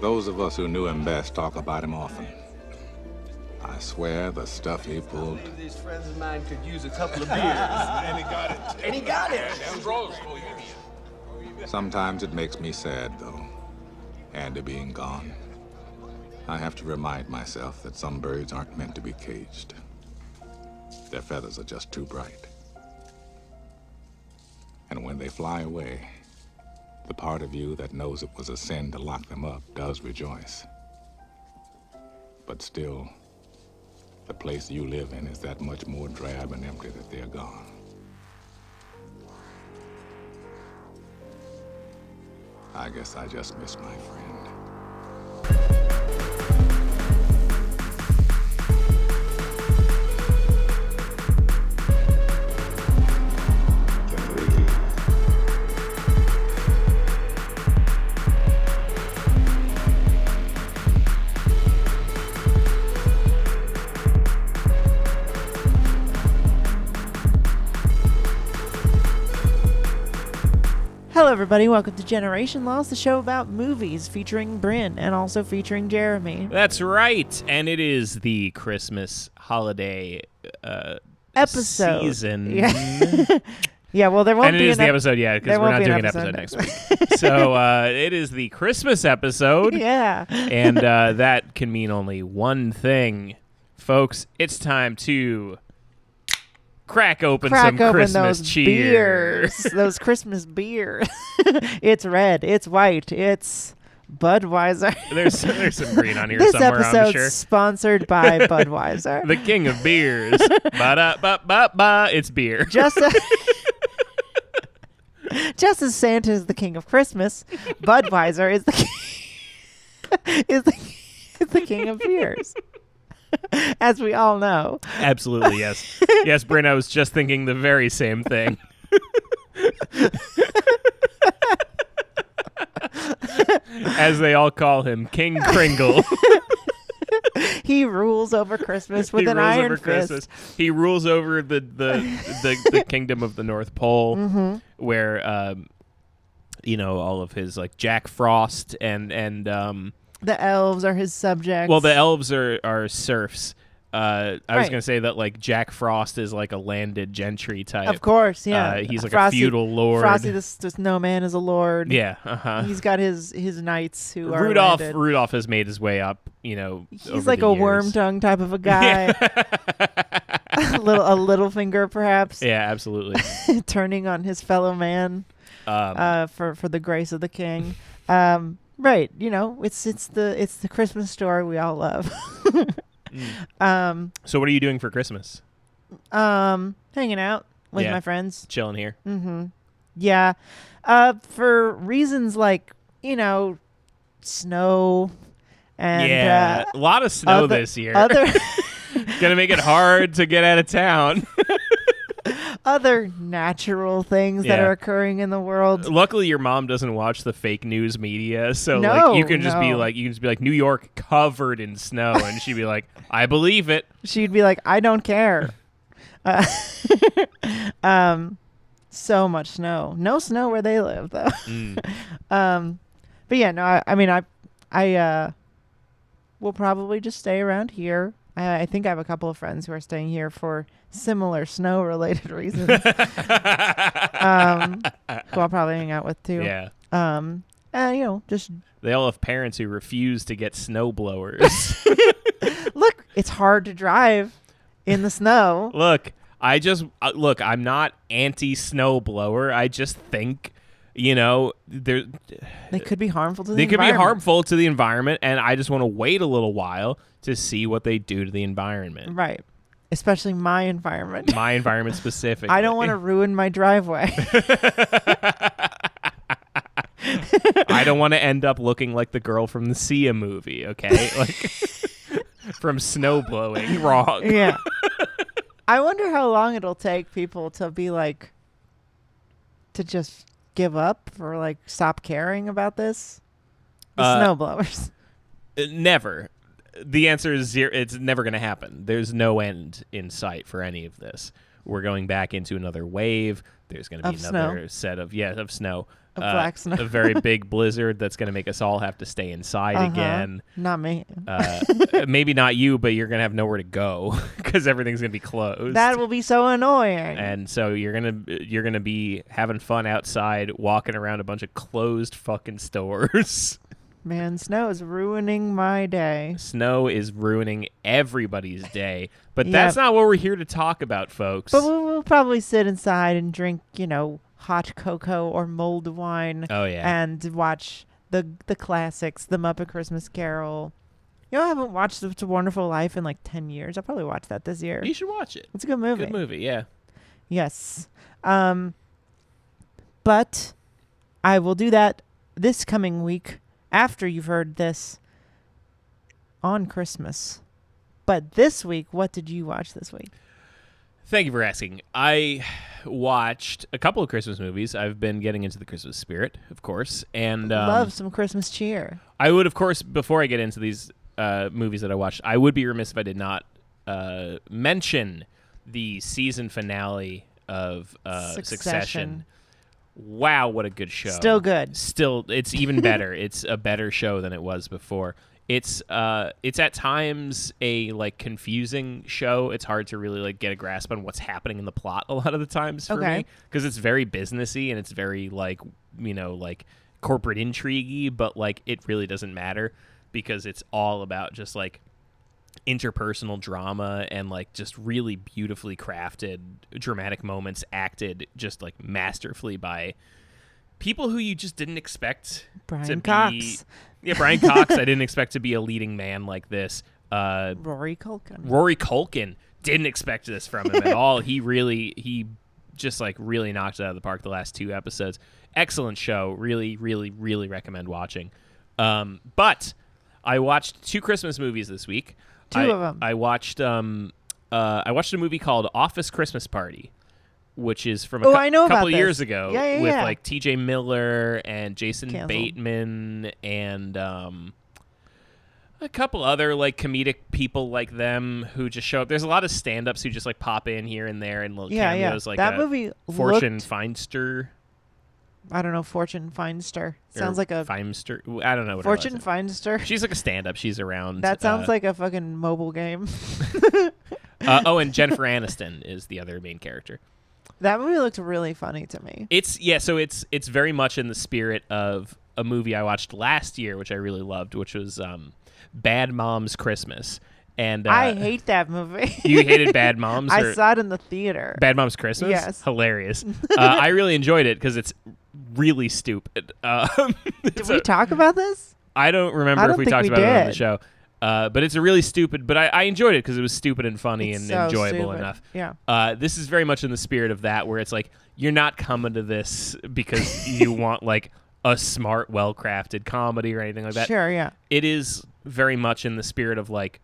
Those of us who knew him best talk about him often. I swear the stuff he pulled. These friends of mine could use a couple of beers. and he got it. And he got it. Sometimes it makes me sad, though. Andy being gone. I have to remind myself that some birds aren't meant to be caged. Their feathers are just too bright. And when they fly away, the part of you that knows it was a sin to lock them up does rejoice. But still, the place you live in is that much more drab and empty that they're gone. I guess I just miss my friend. Everybody. Welcome to Generation Lost, the show about movies featuring Bryn and also featuring Jeremy. That's right, and it is the Christmas holiday uh, Episode. season. Yeah. yeah, well, there won't and it be is an the ep- episode, yeah, because we're won't be doing an episode episode next week. so uh, it is the Christmas episode, Yeah. and uh, that can mean only one thing, folks. It's time to crack open Crack some open Christmas those cheers. beers. those Christmas beers. it's red. It's white. It's Budweiser. There's there's some green on here this somewhere, I'm episode's sure. sponsored by Budweiser. The king of beers. ba da ba ba ba. It's beer. just a- just as Santa is the king of Christmas, Budweiser is the king, is the is the king of beers, as we all know. Absolutely, yes. yes, Bryn, I was just thinking the very same thing. As they all call him, King Kringle. He rules over Christmas with he an rules iron over fist. Christmas. He rules over the the, the, the kingdom of the North Pole, Mm-hmm. where um, you know all of his like Jack Frost and and um, The elves are his subjects. well, the elves are are serfs. Uh, I was Right. gonna say that like Jack Frost is like a landed gentry type. of course, yeah. Uh, he's like Frosty, a feudal lord. Frosty the, s- the snowman is a lord. Yeah, uh huh. He's got his his knights who are Rudolph landed. Rudolph has made his way up. You know, He's over like the a years. worm tongue type of a guy. a little a Littlefinger perhaps. Yeah, absolutely. turning on his fellow man Um, uh, for for the grace of the king. Um, right, you know, it's it's the it's the Christmas story we all love. Mm. Um, so, what are you doing for Christmas? um, hanging out with Yeah. my friends. Chilling here. Mm-hmm. Yeah, uh, for reasons like you know, snow and yeah, uh, a lot of snow other- this year. other Gonna make it hard to get out of town. other natural things that are occurring in the world. Luckily, your mom doesn't watch the fake news media, so No, like you can just be like, you can just be like, New York covered in snow, and she'd be like, I believe it. she'd be like, "I don't care." Uh, um, so much snow. No snow where they live though. Mm. um, but yeah, no. I, I mean, I, I, uh, will probably just stay around here. I, I think I have a couple of friends who are staying here for similar snow-related reasons. um, who I'll probably hang out with too. Yeah. Um, and you know, just They all have parents who refuse to get snow blowers. look. It's hard to drive in the snow. look, I just uh, look. I'm not anti snowblower. I just think, you know, there They could be harmful to the they could be harmful to the environment, and I just want to wait a little while to see what they do to the environment, Right. Especially my environment. my environment specifically. I don't want to ruin my driveway. I don't want to end up looking like the girl from the Sia movie. Okay, like from snow blowing. Wrong. yeah. I wonder how long it'll take people to be like to just give up or like stop caring about this. The Uh, snowblowers. Uh, Never. The answer is zero. It's never going to happen. There's no end in sight for any of this. We're going back into another wave. There's going to be Of another snow. set of yeah of snow. A uh, black snow. a very big blizzard that's going to make us all have to stay inside Uh-huh. again. Not me. Uh, maybe not you, but you're going to have nowhere to go because everything's going to be closed. That will be so annoying. and so you're gonna you're gonna be having fun outside, walking around a bunch of closed fucking stores. Man, snow is ruining my day. Snow is ruining everybody's day, but that's not what we're here to talk about, folks. But we'll, we'll probably sit inside and drink, you know, hot cocoa or mulled wine oh yeah, and watch the the classics, The Muppet Christmas Carol. You know, I haven't watched It's a Wonderful Life in like 10 years. I'll probably watch that this year. you should watch it. It's a good movie. Good movie, yeah. Yes. Um, but I will do that this coming week after you've heard this on Christmas. But this week, what did you watch this week? Thank you for asking. I watched a couple of Christmas movies. I've been getting into the Christmas spirit, of course, and um, Love some Christmas cheer. I would, of course, before I get into these uh, movies that I watched, I would be remiss if I did not uh, mention the season finale of uh, Succession. Succession. Wow, what a good show! Still good. Still, it's even better. it's a better show than it was before. It's uh, it's at times a like confusing show. It's hard to really like get a grasp on what's happening in the plot a lot of the times for Okay. me because it's very businessy and it's very like you know like corporate intriguey, but like it really doesn't matter because it's all about just like interpersonal drama and like just really beautifully crafted dramatic moments acted just like masterfully by people who you just didn't expect to Brian be Cox, yeah brian cox. I didn't expect to be a leading man like this. Uh Rory Culkin. rory culkin. Didn't expect this from him at all. He really he just like really knocked it out of the park the last two episodes. Excellent show. Really really really recommend watching. Um but i watched two christmas movies this week Two I, them. i watched um uh i watched a movie called office christmas party which is from a Oh, I know couple years ago Yeah, yeah, with yeah. like TJ Miller and Jason Canceled. Bateman and um a couple other like comedic people like them who just show up. There's a lot of stand-ups who just like pop in here and there and little yeah, yeah. cameos like that movie Fortune looked, Feimster. I don't know, Fortune Feimster. Sounds like a Feimster. I don't know what Fortune Feimster. She's like a stand-up. She's around. That sounds uh, like a fucking mobile game. uh, oh, and Jennifer Aniston is the other main character. that movie looked really funny to me. It's yeah, so it's it's very much in the spirit of a movie I watched last year, which I really loved, which was um, Bad Moms Christmas. And uh, I hate that movie. you hated Bad Moms. I saw it in the theater. Bad Moms Christmas. Yes. hilarious. uh, I really enjoyed it because it's really stupid. Um, Did we talk about this? I don't remember I if don't we talked we about it on the show. Uh, but it's a really stupid. But I, I enjoyed it because it was stupid and funny It's and so enjoyable stupid. enough. Yeah. Uh, this is very much in the spirit of that, where it's like you're not coming to this because you want like a smart, well crafted comedy or anything like that. Sure, yeah. It is very much in the spirit of like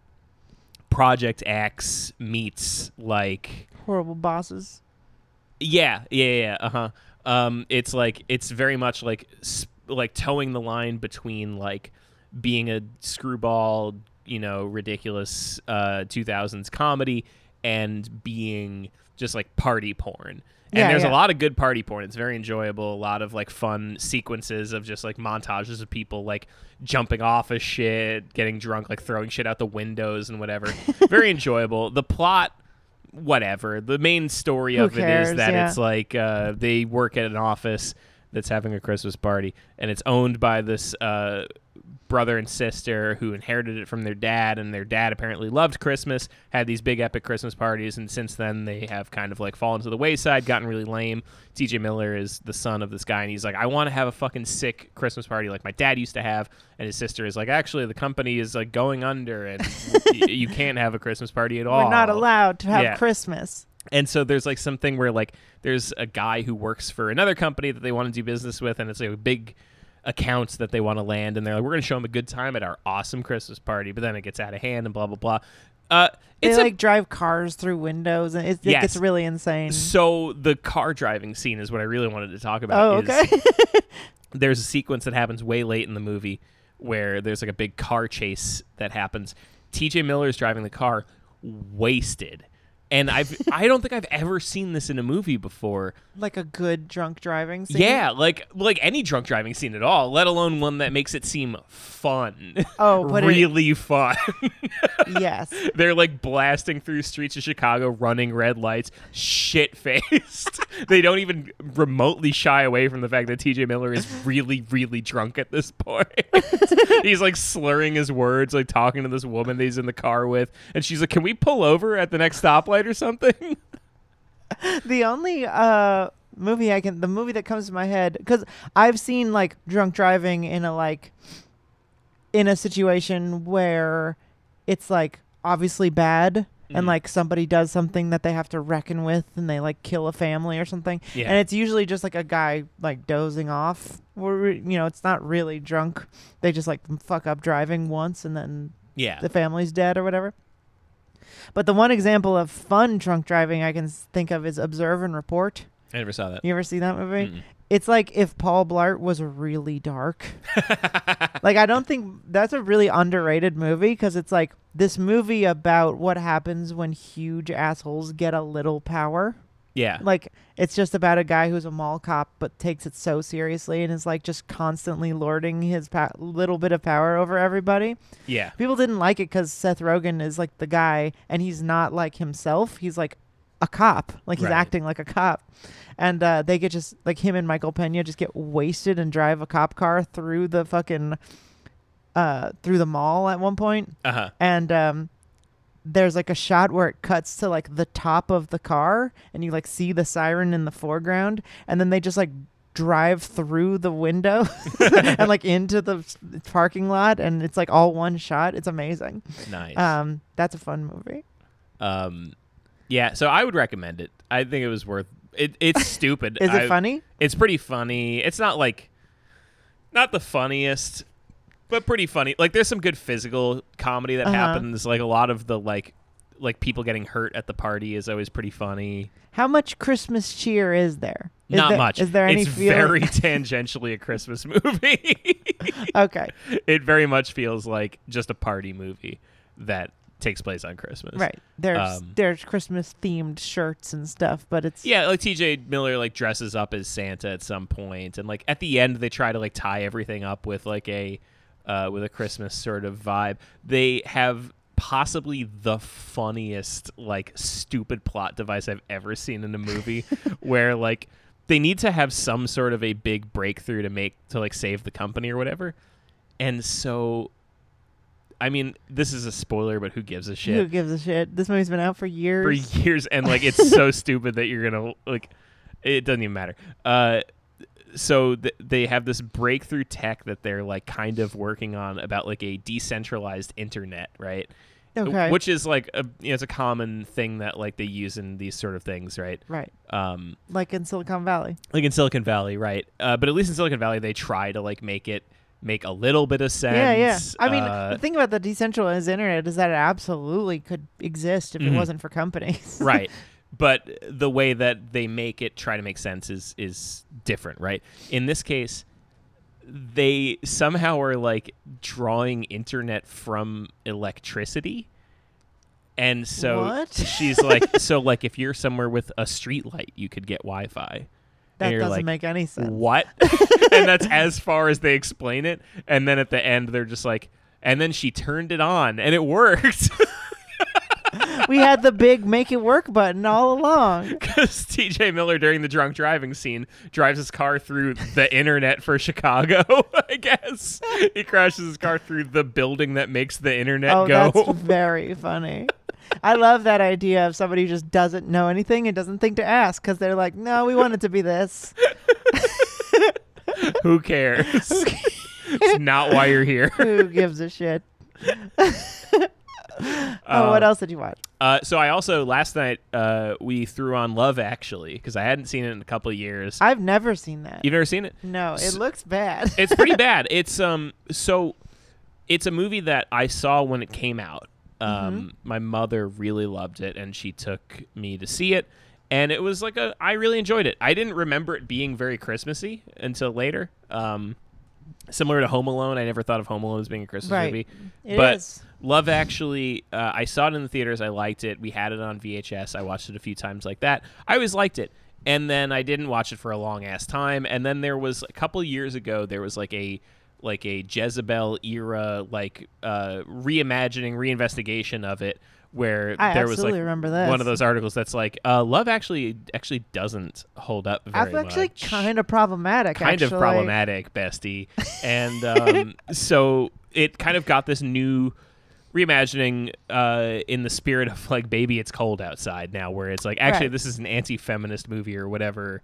Project X meets like Horrible bosses. yeah, yeah, yeah. Uh huh. Um, it's like it's very much like s- like towing the line between like being a screwball, you know, ridiculous uh 2000s comedy and being just like party porn. And Yeah, there's a lot of good party porn. It's very enjoyable. A lot of like fun sequences of just like montages of people like jumping off of shit, getting drunk, like throwing shit out the windows and whatever. very enjoyable. The plot whatever. The main story Who of it cares? is that Yeah. it's like uh, they work at an office that's having a Christmas party, and it's owned by this uh, brother and sister who inherited it from their dad, and their dad apparently loved Christmas, had these big epic Christmas parties, and since then they have kind of like fallen to the wayside, gotten really lame. T.J. Miller is the son of this guy, and he's like, I want to have a fucking sick Christmas party like my dad used to have, and his sister is like, actually the company is like going under, and y- you can't have a Christmas party at all. We're not allowed to have Yeah. Christmas. And so there's like something where like there's a guy who works for another company that they want to do business with, and it's like a big accounts that they want to land, and they're like, we're going to show them a good time at our awesome Christmas party, but then it gets out of hand and blah blah blah. Uh, They a- like drive cars through windows, and it, it Yes. gets really insane. so the car driving scene is what I really wanted to talk about. Oh, is okay. there's a sequence that happens way late in the movie where there's like a big car chase that happens. TJ Miller is driving the car wasted and I've I don't think I've ever seen this in a movie before. Like a good drunk driving scene. Yeah, like like any drunk driving scene at all, let alone one that makes it seem fun. Oh, but it- really fun. Yes. They're like blasting through streets of Chicago, running red lights, shit faced. they don't even remotely shy away from the fact that TJ Miller is really, really drunk at this point. he's like slurring his words, like talking to this woman that he's in the car with, and she's like, "Can we pull over at the next stoplight or something?" the only uh movie I can the movie that comes to my head because I've seen like drunk driving in a like in a situation where it's like obviously bad and Mhm. like somebody does something that they have to reckon with and they like kill a family or something Yeah. and it's usually just like a guy like dozing off or you know it's not really drunk they just like fuck up driving once and then yeah, the family's dead or whatever. But the one example of fun drunk driving I can think of is Observe and Report. I never saw that. You ever see that movie? Mm-mm. It's like if Paul Blart was really dark. like I don't think that's a really underrated movie because it's like this movie about what happens when huge assholes get a little power. Yeah, Like it's just about a guy who's a mall cop but takes it so seriously and is like just constantly lording his pa- little bit of power over everybody. yeah, People didn't like it because Seth Rogen is like the guy, and he's not like himself. He's like a cop, like he's Right. acting like a cop, and uh, they get just like him and Michael Pena just get wasted and drive a cop car through the fucking uh through the mall at one point, uh huh. and um. There's like a shot where it cuts to like the top of the car and you like see the siren in the foreground and then they just like drive through the window and like into the parking lot and it's like all one shot. It's amazing. Nice. Um, that's a fun movie. Um, yeah, so I would recommend it. I think it was worth. It, it's stupid. Is it I- funny? It's pretty funny. It's not like, not the funniest, but pretty funny. Like there's some good physical comedy that Uh-huh. happens. Like a lot of the like, like people getting hurt at the party is always pretty funny. How much Christmas cheer is there? Is not there- much. Is there any It's feeling? very tangentially a Christmas movie. okay, it very much feels like just a party movie that takes place on Christmas. right. There's Um, there's Christmas themed shirts and stuff, but it's Yeah, like TJ Miller like dresses up as Santa at some point, and like at the end they try to like tie everything up with like a uh, with a Christmas sort of vibe. They have possibly the funniest like stupid plot device I've ever seen in a movie, where like they need to have some sort of a big breakthrough to make to like save the company or whatever, and so. I mean, this is a spoiler, but who gives a shit? who gives a shit? This movie's been out for years. for years and like it's so stupid that you're gonna like it doesn't even matter uh so th- they have this breakthrough tech that they're like kind of working on about like a decentralized internet right okay, which is like a you know, it's a common thing that like they use in these sort of things right right, um like in Silicon Valley. like in silicon valley right uh, but at least in silicon valley they try to like make it make a little bit of sense Yeah, yeah. I mean, uh, the thing about the decentralized internet is that it absolutely could exist if Mhm. it wasn't for companies. right but the way that they make it try to make sense is is different right? In this case they somehow are like drawing internet from electricity. And so What? she's like so like if you're somewhere with a street light you could get wi-fi. That doesn't like, make any sense. what? And that's as far as they explain it. And then at the end they're just like and then she turned it on and it worked we had the big make it work button all along. Because TJ Miller during the drunk driving scene drives his car through the internet for Chicago, I guess. He crashes his car through the building that makes the internet Oh, go. that's very funny. I love that idea of somebody who just doesn't know anything and doesn't think to ask because they're like, no, we want it to be this. Who cares? it's not why you're here. Who gives a shit? Oh, what Uh, else did you watch? Uh, so I also last night uh, we threw on Love Actually because I hadn't seen it in a couple of years. I've never seen that. You've never seen it? no, it S- looks bad. it's pretty bad. It's um so it's a movie that I saw when it came out. Um my mother really loved it and she took me to see it and it was like a I really enjoyed it. I didn't remember it being very Christmassy until later. Um Similar to Home Alone, I never thought of Home Alone as being a Christmas Right. movie. It but is. Love Actually, uh, I saw it in the theaters. I liked it. We had it on VHS. I watched it a few times like that. I always liked it. And then I didn't watch it for a long ass time. And then there was a couple years ago, there was like a like a Jezebel era like uh, reimagining, reinvestigation of it, where I there was like remember this. one of those articles that's like, uh, Love Actually actually doesn't hold up very That's actually kind of problematic. kind of problematic, bestie. And um, so it kind of got this new reimagining uh, in the spirit of like baby it's cold outside now where it's like actually Right. this is an anti-feminist movie or whatever.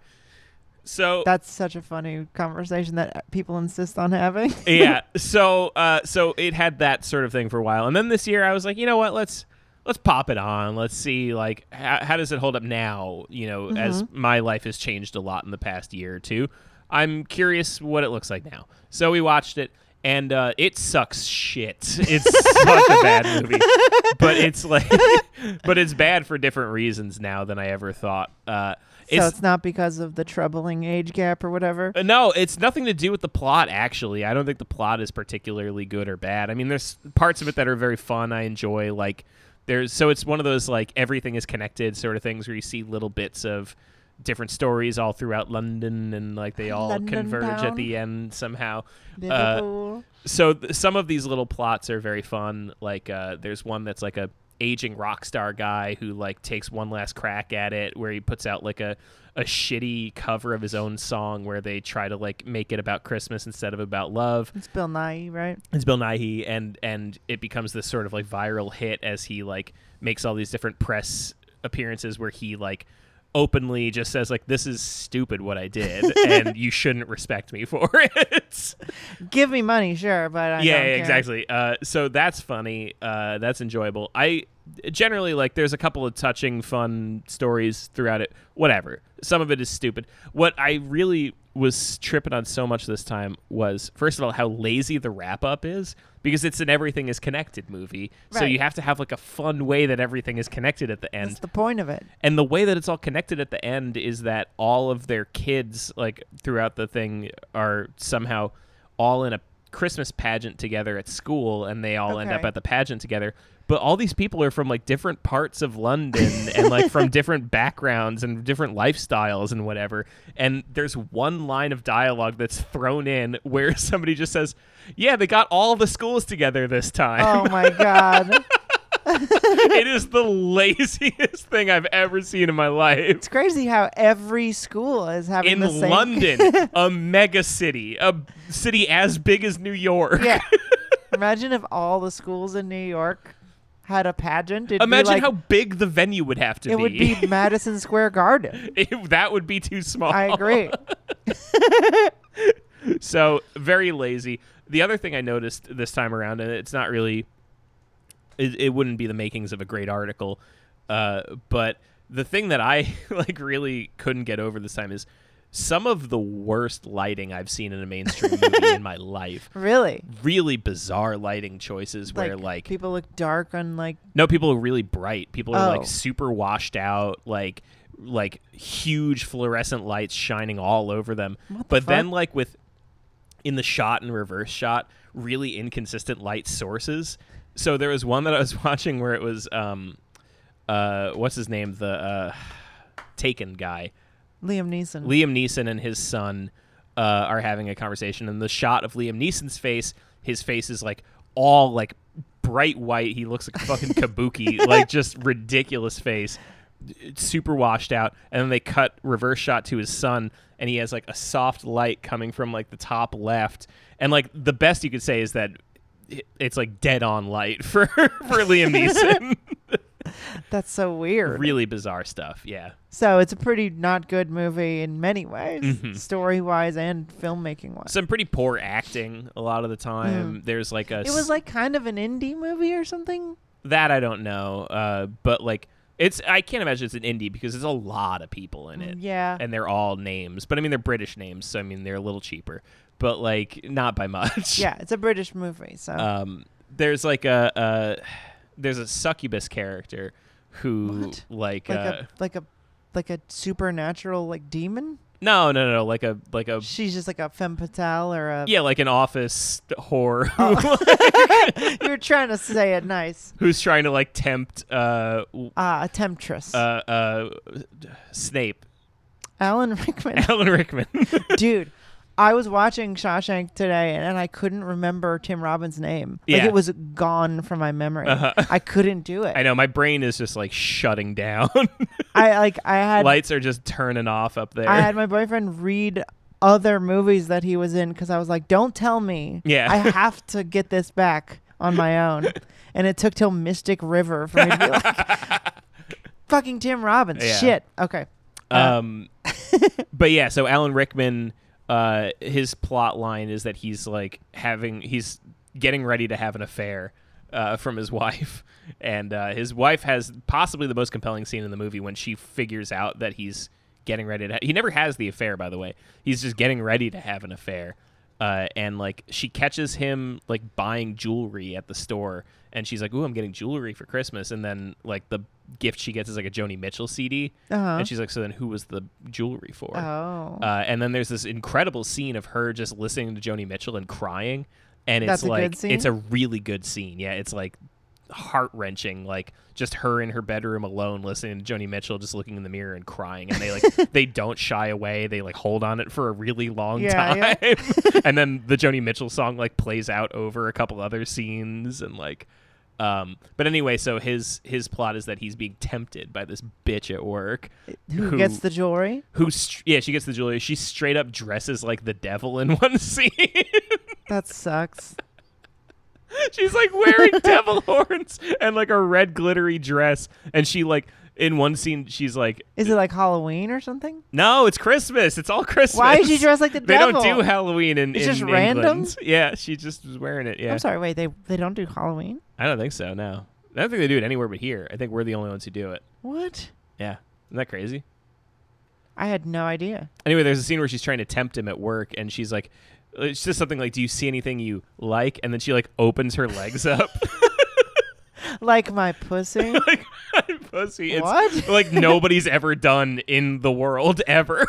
So That's such a funny conversation that people insist on having. yeah. So uh, so it had that sort of thing for a while. And then this year i was like you know what? Let's let's pop it on. Let's see like how, how does it hold up now you know as my life has changed a lot in the past year or two? I'm curious what it looks like now. So we watched it and uh, it sucks shit it's such a bad movie but it's like but it's bad for different reasons now than i ever thought uh, so it's not because of the troubling age gap or whatever. uh, No, it's nothing to do with the plot. Actually, I don't think the plot is particularly good or bad. I mean, there's parts of it that are very fun. I enjoy. Like there's so it's one of those like everything is connected sort of things where you see little bits of different stories all throughout London and like they all London converge at the end somehow. Uh, so th- some of these little plots are very fun. Like uh, there's one that's like a aging rock star guy who like takes one last crack at it, where he puts out like a a shitty cover of his own song where they try to like make it about Christmas instead of about love. it's Bill Nye, right? It's Bill Nighy, and and it becomes this sort of like viral hit as he like makes all these different press appearances where he like openly just says like this is stupid what I did and you shouldn't respect me for it. Give me money, sure, but I yeah, don't yeah, exactly. Uh, so that's funny. Uh, that's enjoyable. I generally like. There's a couple of touching, fun stories throughout it. Whatever. Some of it is stupid. What I really was tripping on so much this time was, first of all, how lazy the wrap up is because it's an everything is connected movie. So you have to have like a fun way that everything is connected at the end. That's the point of it. And the way that it's all connected at the end is that all of their kids, like throughout the thing, are somehow all in a Christmas pageant together at school, and they all end up at the pageant together. But all these people are from like different parts of London and like from different backgrounds and different lifestyles and whatever. And there's one line of dialogue that's thrown in where somebody just says, "Yeah, they got all the schools together this time." Oh my god. it is the laziest thing I've ever seen in my life. It's crazy how every school is having in the same London, a mega city, a city as big as New York. Yeah. Imagine if all the schools in New York had a pageant. It'd Imagine like, how big the venue would have to it be. It would be Madison Square Garden. It- that would be too small. I agree. So very lazy. The other thing I noticed this time around, and it's not really, it, it wouldn't be the makings of a great article, uh, but the thing that I like really couldn't get over this time is some of the worst lighting I've seen in a mainstream movie in my life. Really? Really bizarre lighting choices where like people look dark on like No, people are really bright. People are Oh. like super washed out, like like huge fluorescent lights shining all over them. The but then like with in the shot and reverse shot, really inconsistent light sources. So there was one that I was watching where it was um uh what's his name? The uh Taken guy. Liam Neeson. Liam Neeson and his son uh, are having a conversation, and the shot of Liam Neeson's face, his face is like all like bright white. He looks like a fucking kabuki, like just ridiculous face, super washed out. And then they cut reverse shot to his son, and he has like a soft light coming from like the top left, and like the best you could say is that it's like dead on light for for Liam Neeson. That's so weird. really bizarre stuff. Yeah. So it's a pretty not good movie in many ways, Mhm. story wise and filmmaking wise. some pretty poor acting a lot of the time. There's like a it was like kind of an indie movie or something. that I don't know, uh, but like it's I can't imagine it's an indie because there's a lot of people in it, Yeah. and they're all names. But I mean they're British names, so I mean they're a little cheaper, but like not by much. yeah, it's a British movie, so Um, there's like a, a there's a succubus character who What? like, like uh, a like a like a supernatural like demon. No, no, no, like a like a She's just like a femme fatale or a. yeah, like an office whore Oh. You're trying to say it nice. who's trying to like tempt uh w- Ah, a temptress. uh uh Snape, Alan Rickman. Alan Rickman. Dude, I was watching Shawshank today and, and I couldn't remember Tim Robbins' name. Like Yeah. it was gone from my memory. Uh-huh. I couldn't do it. I know my brain is just like shutting down. I like I had Lights are just turning off up there. I had my boyfriend read other movies that he was in because I was like, "Don't tell me. Yeah. I have to get this back on my own." and it took till Mystic River for me to be like, "Fucking Tim Robbins, Yeah. shit." Okay. Uh, Um, but yeah, so Alan Rickman, uh, his plot line is that he's like having, he's getting ready to have an affair uh, from his wife, and uh, his wife has possibly the most compelling scene in the movie when she figures out that he's getting ready to. Ha- he never has the affair, by the way. He's just getting ready to have an affair. Uh, and like she catches him like buying jewelry at the store and she's like ooh i'm getting jewelry for christmas and then like the gift she gets is like a joni mitchell cd Uh-huh. and she's like, so then who was the jewelry for? Oh. Uh, and then there's this incredible scene of her just listening to Joni Mitchell and crying. And That's it's like, it's a really good scene. Yeah. It's like heart wrenching. Like just her in her bedroom alone listening to Joni Mitchell, just looking in the mirror and crying. And they like, they don't shy away. They like hold on it for a really long Yeah, time. and then the Joni Mitchell song like plays out over a couple other scenes and like, um, but anyway, so his his plot is that he's being tempted by this bitch at work, who, gets the jewelry? who yeah she gets the jewelry. She straight up dresses like the devil in one scene. That sucks. She's like wearing devil horns and like a red glittery dress, and she like in one scene she's like, Is it like Halloween or something? "No, it's Christmas. It's all Christmas." Why is she dressed like the They devil? don't do Halloween in It's in just random? England. Yeah, she just was wearing it. Yeah, I'm sorry. Wait, they they don't do Halloween? I don't think so. No, I don't think they do it anywhere but here. I think we're the only ones who do it. What? Yeah, isn't that crazy? I had no idea. Anyway, there's a scene where she's trying to tempt him at work, and she's like, uh, it's just something like, "Do you see anything you like?" And then she like opens her legs up, Like my pussy. like my pussy. It's What? like nobody's ever done in the world ever.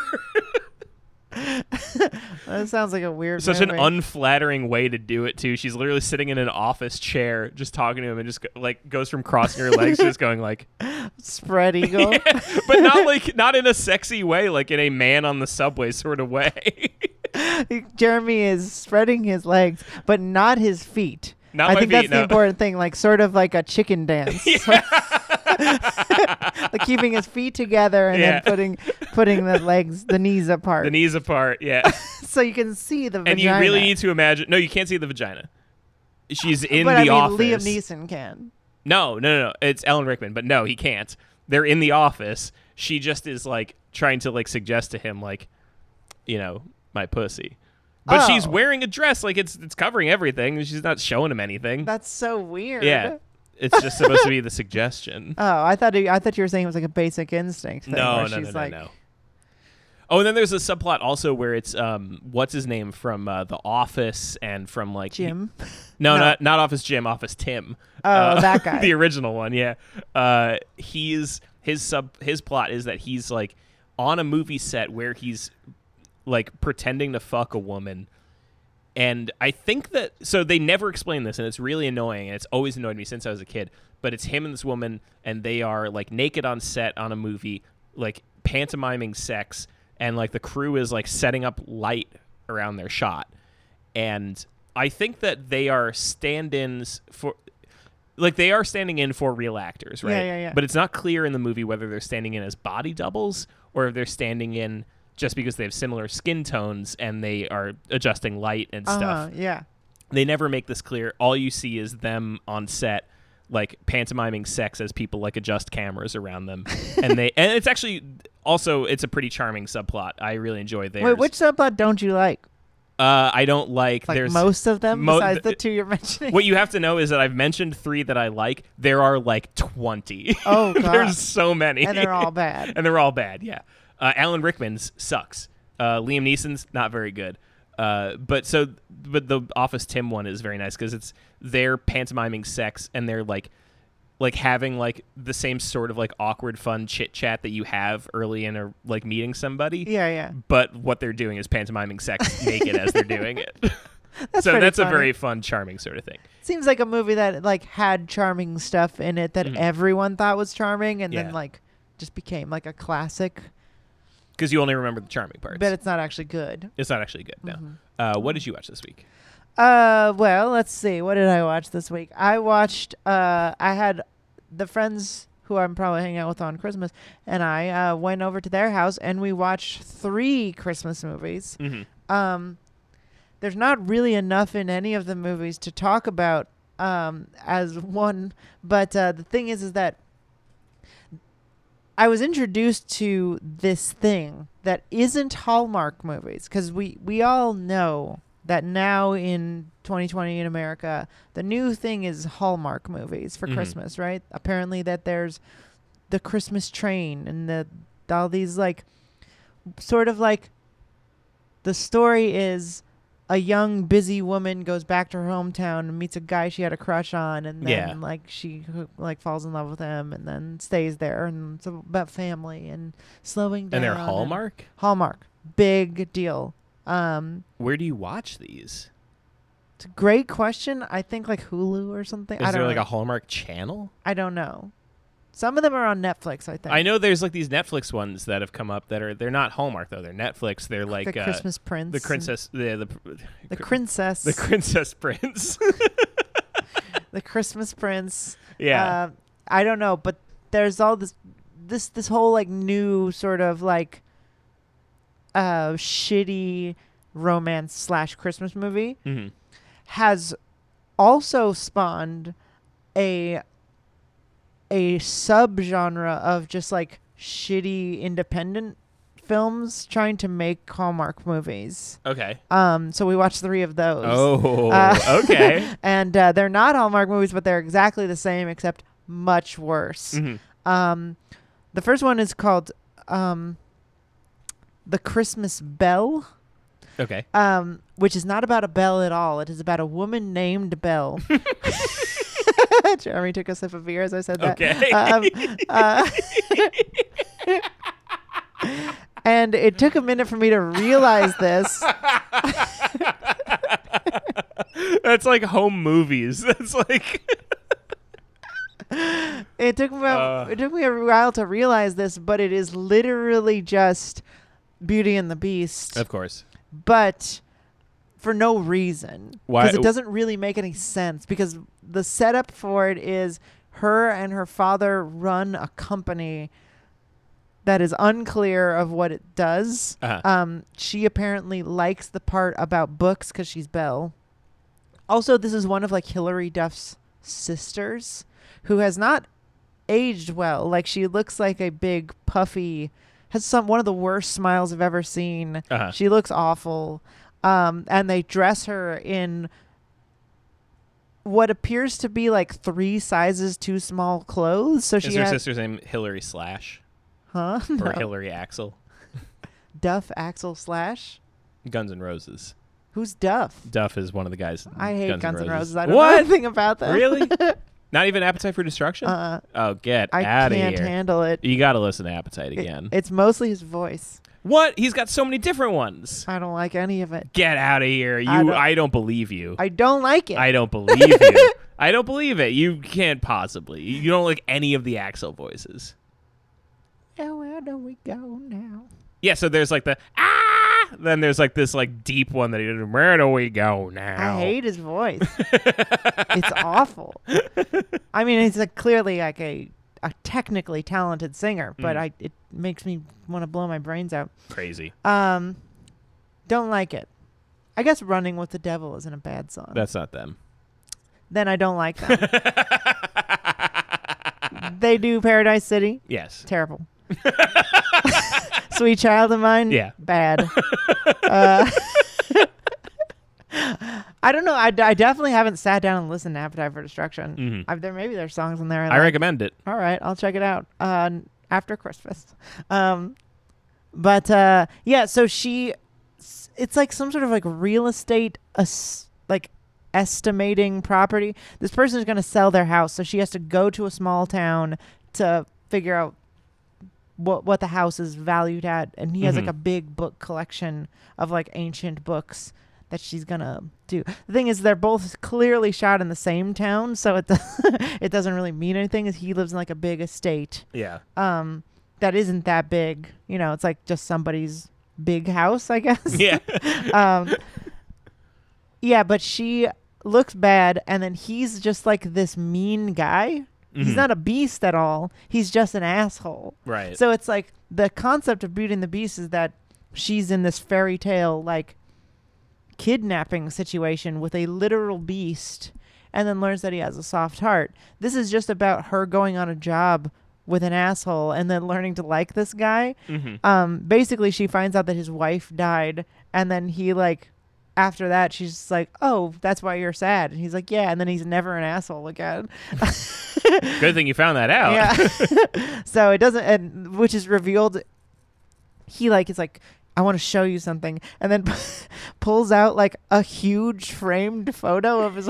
that sounds like a weird. Such an unflattering way to do it too. She's literally sitting in an office chair, just talking to him, and just like goes from crossing her legs, to just going like, spread eagle. but not like not in a sexy way, like in a man on the subway sort of way. Jeremy is spreading his legs, but not his feet. Not I think feet, that's the important thing, like sort of like a chicken dance. like keeping his feet together and Yeah. then putting putting the legs, the knees apart, the knees apart, yeah. so you can see the and you really need to imagine. No, you can't see the vagina. She's in but the I mean, office. Liam Neeson can. No, no, no, no. It's Alan Rickman, but no, he can't. They're in the office. She just is like trying to like suggest to him like, you know, my pussy. But she's Oh. wearing a dress, like it's it's covering everything. She's not showing him anything. That's so weird. yeah, it's just supposed to be the suggestion. Oh, I thought he, I thought you were saying it was like a basic instinct thing. no, no, no, she's no, like, no. Oh, and then there's a subplot also where it's um, what's his name from uh, The Office and from like Jim. No, No. not not Office Jim, Office Tim. Oh, Uh, that guy. the original one, yeah. Uh, he's his sub his plot is that he's like on a movie set where he's like pretending to fuck a woman. And I think that so they never explain this, and it's really annoying, and it's always annoyed me since I was a kid. But it's him and this woman, and they are like naked on set on a movie, like pantomiming sex, and like the crew is like setting up light around their shot. And I think that they are stand-ins for like they are standing in for real actors, right? Yeah, yeah, yeah. But it's not clear in the movie whether they're standing in as body doubles or if they're standing in just because they have similar skin tones and they are adjusting light and uh-huh, stuff. yeah. They never make this clear. All you see is them on set like pantomiming sex as people like adjust cameras around them. and they and it's actually also it's a pretty charming subplot. I really enjoy theirs. Wait, which subplot don't you like? uh, I don't like, Like there's most of them, mo- besides the two you're mentioning. what you have to know is that I've mentioned three that I like. There are like twenty. Oh, God. there's so many, and they're all bad. and they're all bad. Yeah, uh, Alan Rickman's sucks. Uh, Liam Neeson's not very good. Uh, but so, but the Office Tim one is very nice because it's they're pantomiming sex and they're like like having like the same sort of like awkward fun chit chat that you have early in a like meeting somebody. Yeah, yeah. But what they're doing is pantomiming sex naked as they're doing it. That's so that's a very fun, charming sort of thing. Seems like a movie that like had charming stuff in it that Mhm. everyone thought was charming, and Yeah. then like just became like a classic. Because you only remember the charming parts. But it's not actually good. it's not actually good. No. Mhm. Uh, what did you watch this week? Uh, well, let's see. What did I watch this week? I watched. Uh, I had the friends who I'm probably hanging out with on Christmas, and I uh, went over to their house and we watched three Christmas movies. Mm-hmm. Um, there's not really enough in any of the movies to talk about um, as one, but uh, the thing is, is that I was introduced to this thing that isn't Hallmark movies because we we all know that now in 2020 in America, the new thing is Hallmark movies for Mhm. Christmas, right? Apparently, that there's the Christmas train and the all these like sort of like the story is a young busy woman goes back to her hometown and meets a guy she had a crush on and then Yeah. like she like falls in love with him and then stays there and it's about family and slowing down And they're Hallmark. hallmark big deal um Where do you watch these? it's a great question i think like hulu or something Is i there don't like know. a Hallmark channel? I don't know some of them are on netflix i think I know there's like these Netflix ones that have come up that are they're not Hallmark though. They're Netflix. They're like the uh, christmas prince the princess, the the the cr- princess the princess prince. the christmas prince yeah. Uh, I don't know, but there's all this this this whole like new sort of like uh shitty romance slash Christmas movie hmm has also spawned a a subgenre of just like shitty independent films trying to make Hallmark movies. Okay. Um so we watched 3 of those. Oh. Uh, okay. and uh, they're not Hallmark movies, but they're exactly the same except much worse. hmm Um, the first one is called um, "The Christmas Bell," Okay. um, which is not about a bell at all. It is about a woman named Bell. Jeremy took a sip of beer as I said that. Okay. Um, uh, and it took a minute for me to realize this. That's like home movies. That's like It took me about, Uh. it took me a while to realize this, but it is literally just Beauty and the Beast. Of course. but for no reason Why- because it doesn't really make any sense because the setup for it is her and her father run a company that is unclear of what it does Uh-huh. um she apparently likes the part about books because she's belle also this is one of like Hilary Duff's sisters who has not aged well like she looks like a big puffy has some one of the worst smiles i've ever seen Uh-huh. she looks awful. Um, and they dress her in what appears to be like three sizes too small clothes. So Is she her has, sister's name Hillary Slash huh? or Hillary Axl? Duff Axl Slash. Guns N' Roses. Who's Duff? Duff is one of the guys. I hate Guns, Guns N' N' Roses. Roses. I don't what? know anything about them. Really? Not even Appetite for Destruction? uh, oh, get I out of here. I can't handle it. you got to listen to Appetite It- again. It's mostly his voice. what? He's got so many different ones. I don't like any of it. Get out of here. You I I don't- don't, believe you. I don't like it. I don't believe you. I don't believe it. You can't possibly. You don't like any of the Axl voices. Oh, where do we go now? Yeah, so there's like the ah then there's like this like deep one that he did. Where do we go now? I hate his voice. it's awful. I mean, he's like clearly like a, a technically talented singer, but Mm. I it makes me want to blow my brains out. Crazy. Um, don't like it. I guess "Running with the Devil" isn't a bad song. That's not them. then I don't like them. they do "Paradise City." Yes. Terrible. Sweet Child of Mine. Yeah. Bad. uh, I don't know. I, I definitely haven't sat down and listened to Appetite for Destruction. Mhm. I've, there maybe there's songs in there. I, I like. recommend it. All right, I'll check it out. Uh, after Christmas. Um, but uh, yeah, so she, it's like some sort of like real estate, ass- like estimating property. This person is going to sell their house, so she has to go to a small town to figure out what what the house is valued at and he has like Mhm. a big book collection of like ancient books that she's gonna do. The thing is, they're both clearly shot in the same town, so it it doesn't really mean anything. Is he lives in like a big estate, Yeah. um, that isn't that big. You know, it's like just somebody's big house, I guess. Yeah. um, yeah, but she looks bad, and then he's just like this mean guy. He's Mhm. not a beast at all. He's just an asshole. right. So it's like the concept of Beauty and the Beast is that she's in this fairy tale like kidnapping situation with a literal beast and then learns that he has a soft heart. This is just about her going on a job with an asshole and then learning to like this guy. hmm Um basically she finds out that his wife died and then he like after that she's just like, "Oh, that's why you're sad." And he's like, "Yeah." And then he's never an asshole again. Good thing you found that out. Yeah. so it doesn't, and which is revealed. He like is like, I want to show you something, and then pulls out like a huge framed photo of his.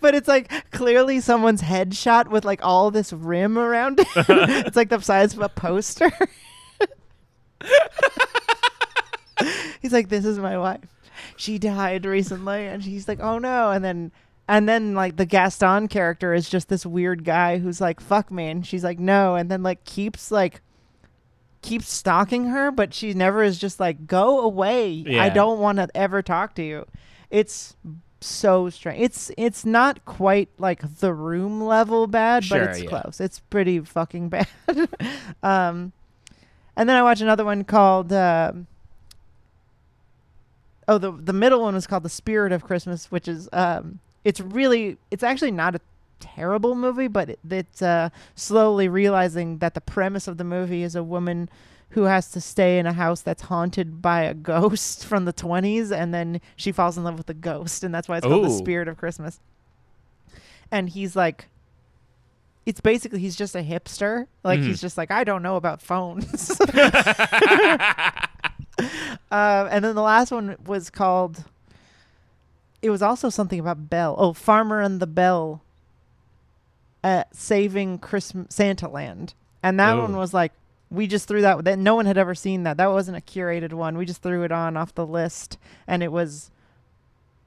but it's like clearly someone's headshot with like all this rim around it. it's like the size of a poster. He's like, "This is my wife. She died recently," and she's like, "Oh no!" And then, and then like the Gaston character is just this weird guy who's like, "Fuck me," and she's like, "No," and then like keeps like keeps stalking her, but she never is just like, "Go away! I don't want to ever talk to you." It's so strange. It's it's not quite like the room level bad, Sure, but it's yeah. close. It's pretty fucking bad. um, and then I watched another one called. um oh, the the middle one was called The Spirit of Christmas, which is um, it's really it's actually not a terrible movie, but it, it's uh, slowly realizing that the premise of the movie is a woman who has to stay in a house that's haunted by a ghost from the 20s and then she falls in love with the ghost and that's why it's called the spirit of christmas and he's like it's basically he's just a hipster. Like Mhm. he's just like i don't know about phones. Uh, and then the last one was called it was also something about bell oh farmer and the bell uh, saving christmas santa land. And that one was like we just threw that that no one had ever seen that. That wasn't a curated one. We just threw it on off the list. And it was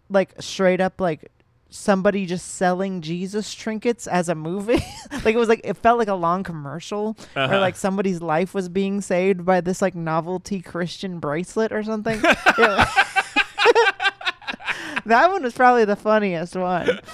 like straight up like somebody just selling jesus trinkets as a movie. Like it was like it felt like a long commercial or Uh-huh. like somebody's life was being saved by this like novelty christian bracelet or something. That one was probably the funniest one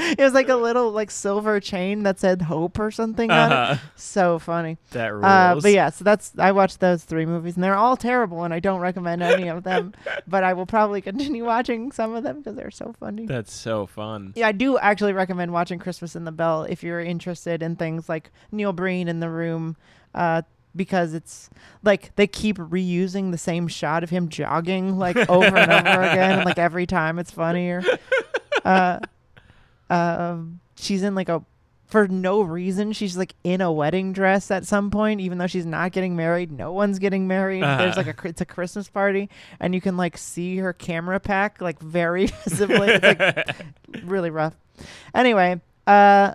it was like a little like silver chain that said hope or something on it Uh-huh. so funny That rules. uh, but yeah, so that's I watched those three movies, and they're all terrible, and I don't recommend any of them. But I will probably continue watching some of them because they're so funny. That's so fun. Yeah, I do actually recommend watching Christmas in the Bell if you're interested in things like Neil Breen in the room, uh, because it's like they keep reusing the same shot of him jogging like over and over again, and like every time it's funnier. Uh, um, she's in like a for no reason she's like in a wedding dress at some point even though she's not getting married no one's getting married. There's Uh-huh. like a it's a christmas party and you can like see her camera pack like very visibly. It's like really rough. Anyway uh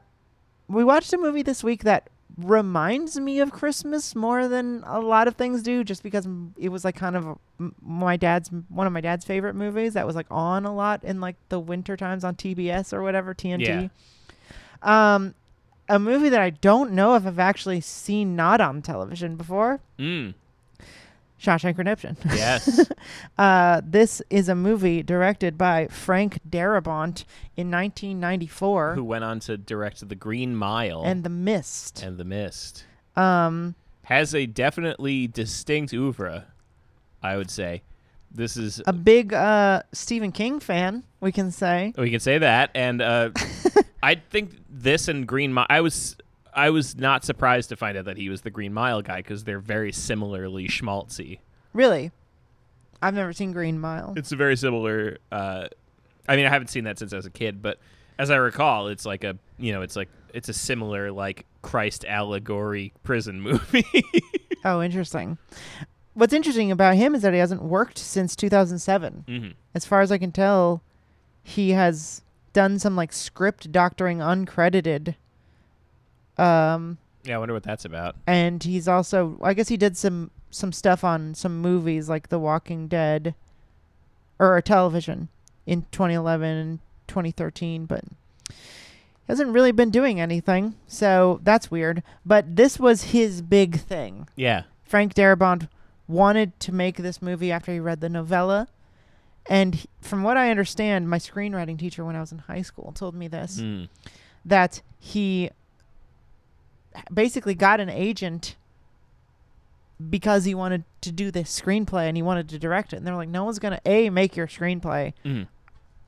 we watched a movie this week that reminds me of christmas more than a lot of things do just because it was like kind of my dad's one of my dad's favorite movies that was like on a lot in like the winter times on tbs or whatever tnt um a movie that i don't know if i've actually seen not on television before Mm. Shawshank redemption Yes. uh, this is a movie directed by Frank Darabont in 1994 Who went on to direct The Green Mile and The Mist. and The Mist. Um, Has a definitely distinct oeuvre, I would say. This is a big uh, Stephen King fan, we can say. we can say that, and uh, I think this and Green Mile. I was I was not surprised to find out that he was the Green Mile guy because they're very similarly schmaltzy. Really? I've never seen Green Mile. It's a very similar. Uh, I mean, I haven't seen that since I was a kid, but As I recall, it's like a you know, it's like it's a similar like Christ allegory prison movie. Oh, interesting. What's interesting about him is that he hasn't worked since 2007. hmm As far as I can tell, he has done some like script doctoring uncredited. Um, Yeah, I wonder what that's about. and he's also I guess he did some some stuff on some movies like The Walking Dead or television in 2011 and 2013, but hasn't really been doing anything. So that's weird. But this was his big thing. Yeah. Frank Darabont wanted to make this movie after he read the novella. And he- from what I understand, my screenwriting teacher when I was in high school told me this Mm. that he basically got an agent because he wanted to do this screenplay and he wanted to direct it. And they're like, no one's going to A, make your screenplay. Mm.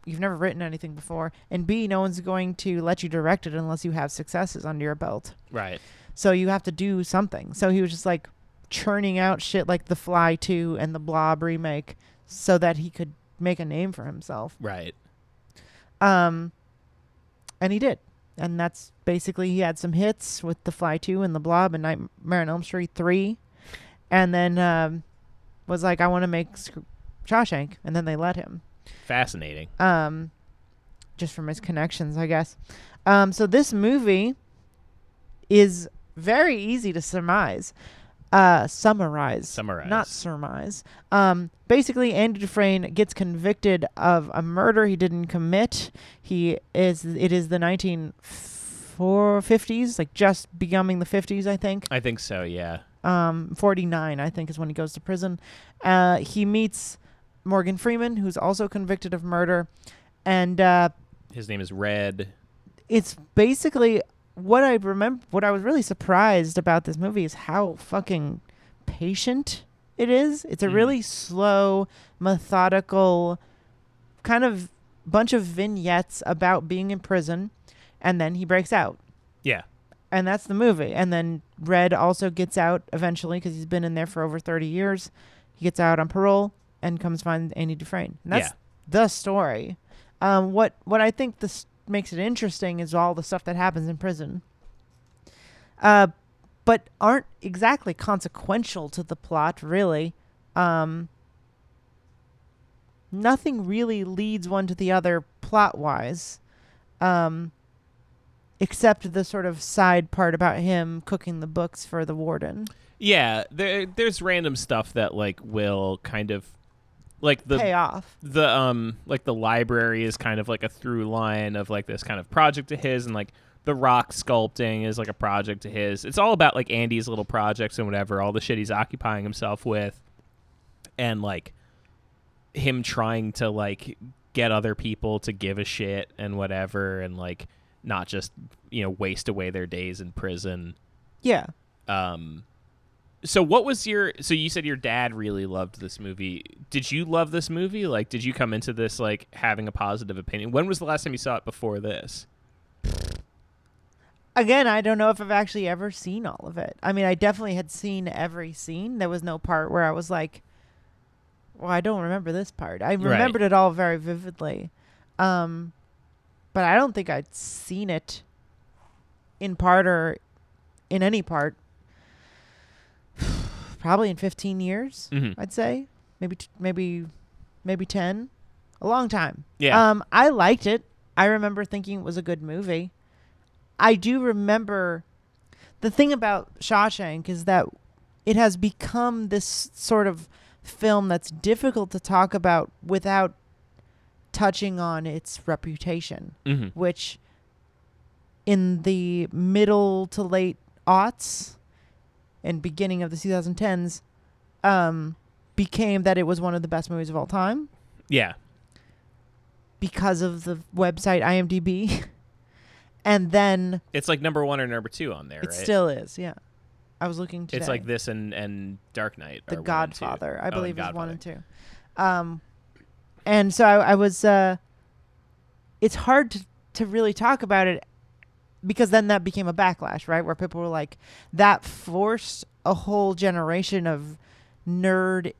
You've never written anything before. And B, no one's going to let you direct it unless you have successes under your belt. Right. So you have to do something. So he was just like churning out shit like The Fly 2 and The Blob remake so that he could make a name for himself. Right. Um, and he did. And that's basically he had some hits with The Fly 2 and The Blob and Nightmare on Elm Street 3. And then um, was like, I want to make Sc- Shawshank. And then they let him. Fascinating. Um, just from his connections, I guess. Um, so this movie is very easy to surmise. Uh, summarize. Summarize. Not surmise. Um, basically, Andy Dufresne gets convicted of a murder he didn't commit. He is. It is the 1950s, like just becoming the 50s, I think I think so. Yeah. um, 49, I think, is when he goes to prison. Uh, he meets Morgan Freeman, who's also convicted of murder. And uh, His name is Red. it's basically what I remember. What I was really surprised about this movie is how fucking patient it is. It's a Mm. really slow, methodical kind of bunch of vignettes about being in prison. And then he breaks out Yeah. and that's the movie. And then Red also gets out eventually because he's been in there for over 30 years. He gets out on parole and comes find Andy Dufresne. And that's Yeah. the story. Um, what what I think this makes it interesting is all the stuff that happens in prison. Uh, but aren't exactly consequential to the plot, really. Um, nothing really leads one to the other plot wise. Um, except the sort of side part about him cooking the books for the warden. Yeah. There, there's random stuff that like will kind of like the Pay off. the um like the library is kind of like a through line of like this kind of project of his and like the rock sculpting is like a project of his it's all about like andy's little projects and whatever all the shit he's occupying himself with and like him trying to like get other people to give a shit and whatever and like not just you know waste away their days in prison Yeah. um so what was your so you said your dad really loved this movie did you love this movie like did you come into this like having a positive opinion when was the last time you saw it before this Again, I don't know if I've actually ever seen all of it. I mean, I definitely had seen every scene. There was no part where I was like, well, I don't remember this part. I remembered it all very vividly. Um, but I don't think I'd seen it in part or in any part. Probably in 15 years, Mhm. I'd say. Maybe t- maybe maybe 10. A long time. yeah Um, I liked it. I remember thinking it was a good movie. I do remember the thing about Shawshank is that it has become this sort of film that's difficult to talk about without touching on its reputation, hmm which in the middle to late aughts and beginning of the 2010s um, became that it was one of the best movies of all time yeah because of the website IMDb. and then it's like number one or number two on there it right still is, yeah. I was looking today. it's like this and and dark knight The are one and two. Godfather, I Oh, believe, and is one and two. Um, and so I, I was. Uh, it's hard to to really talk about it because then that became a backlash, right? Where people were like, that forced a whole generation of nerd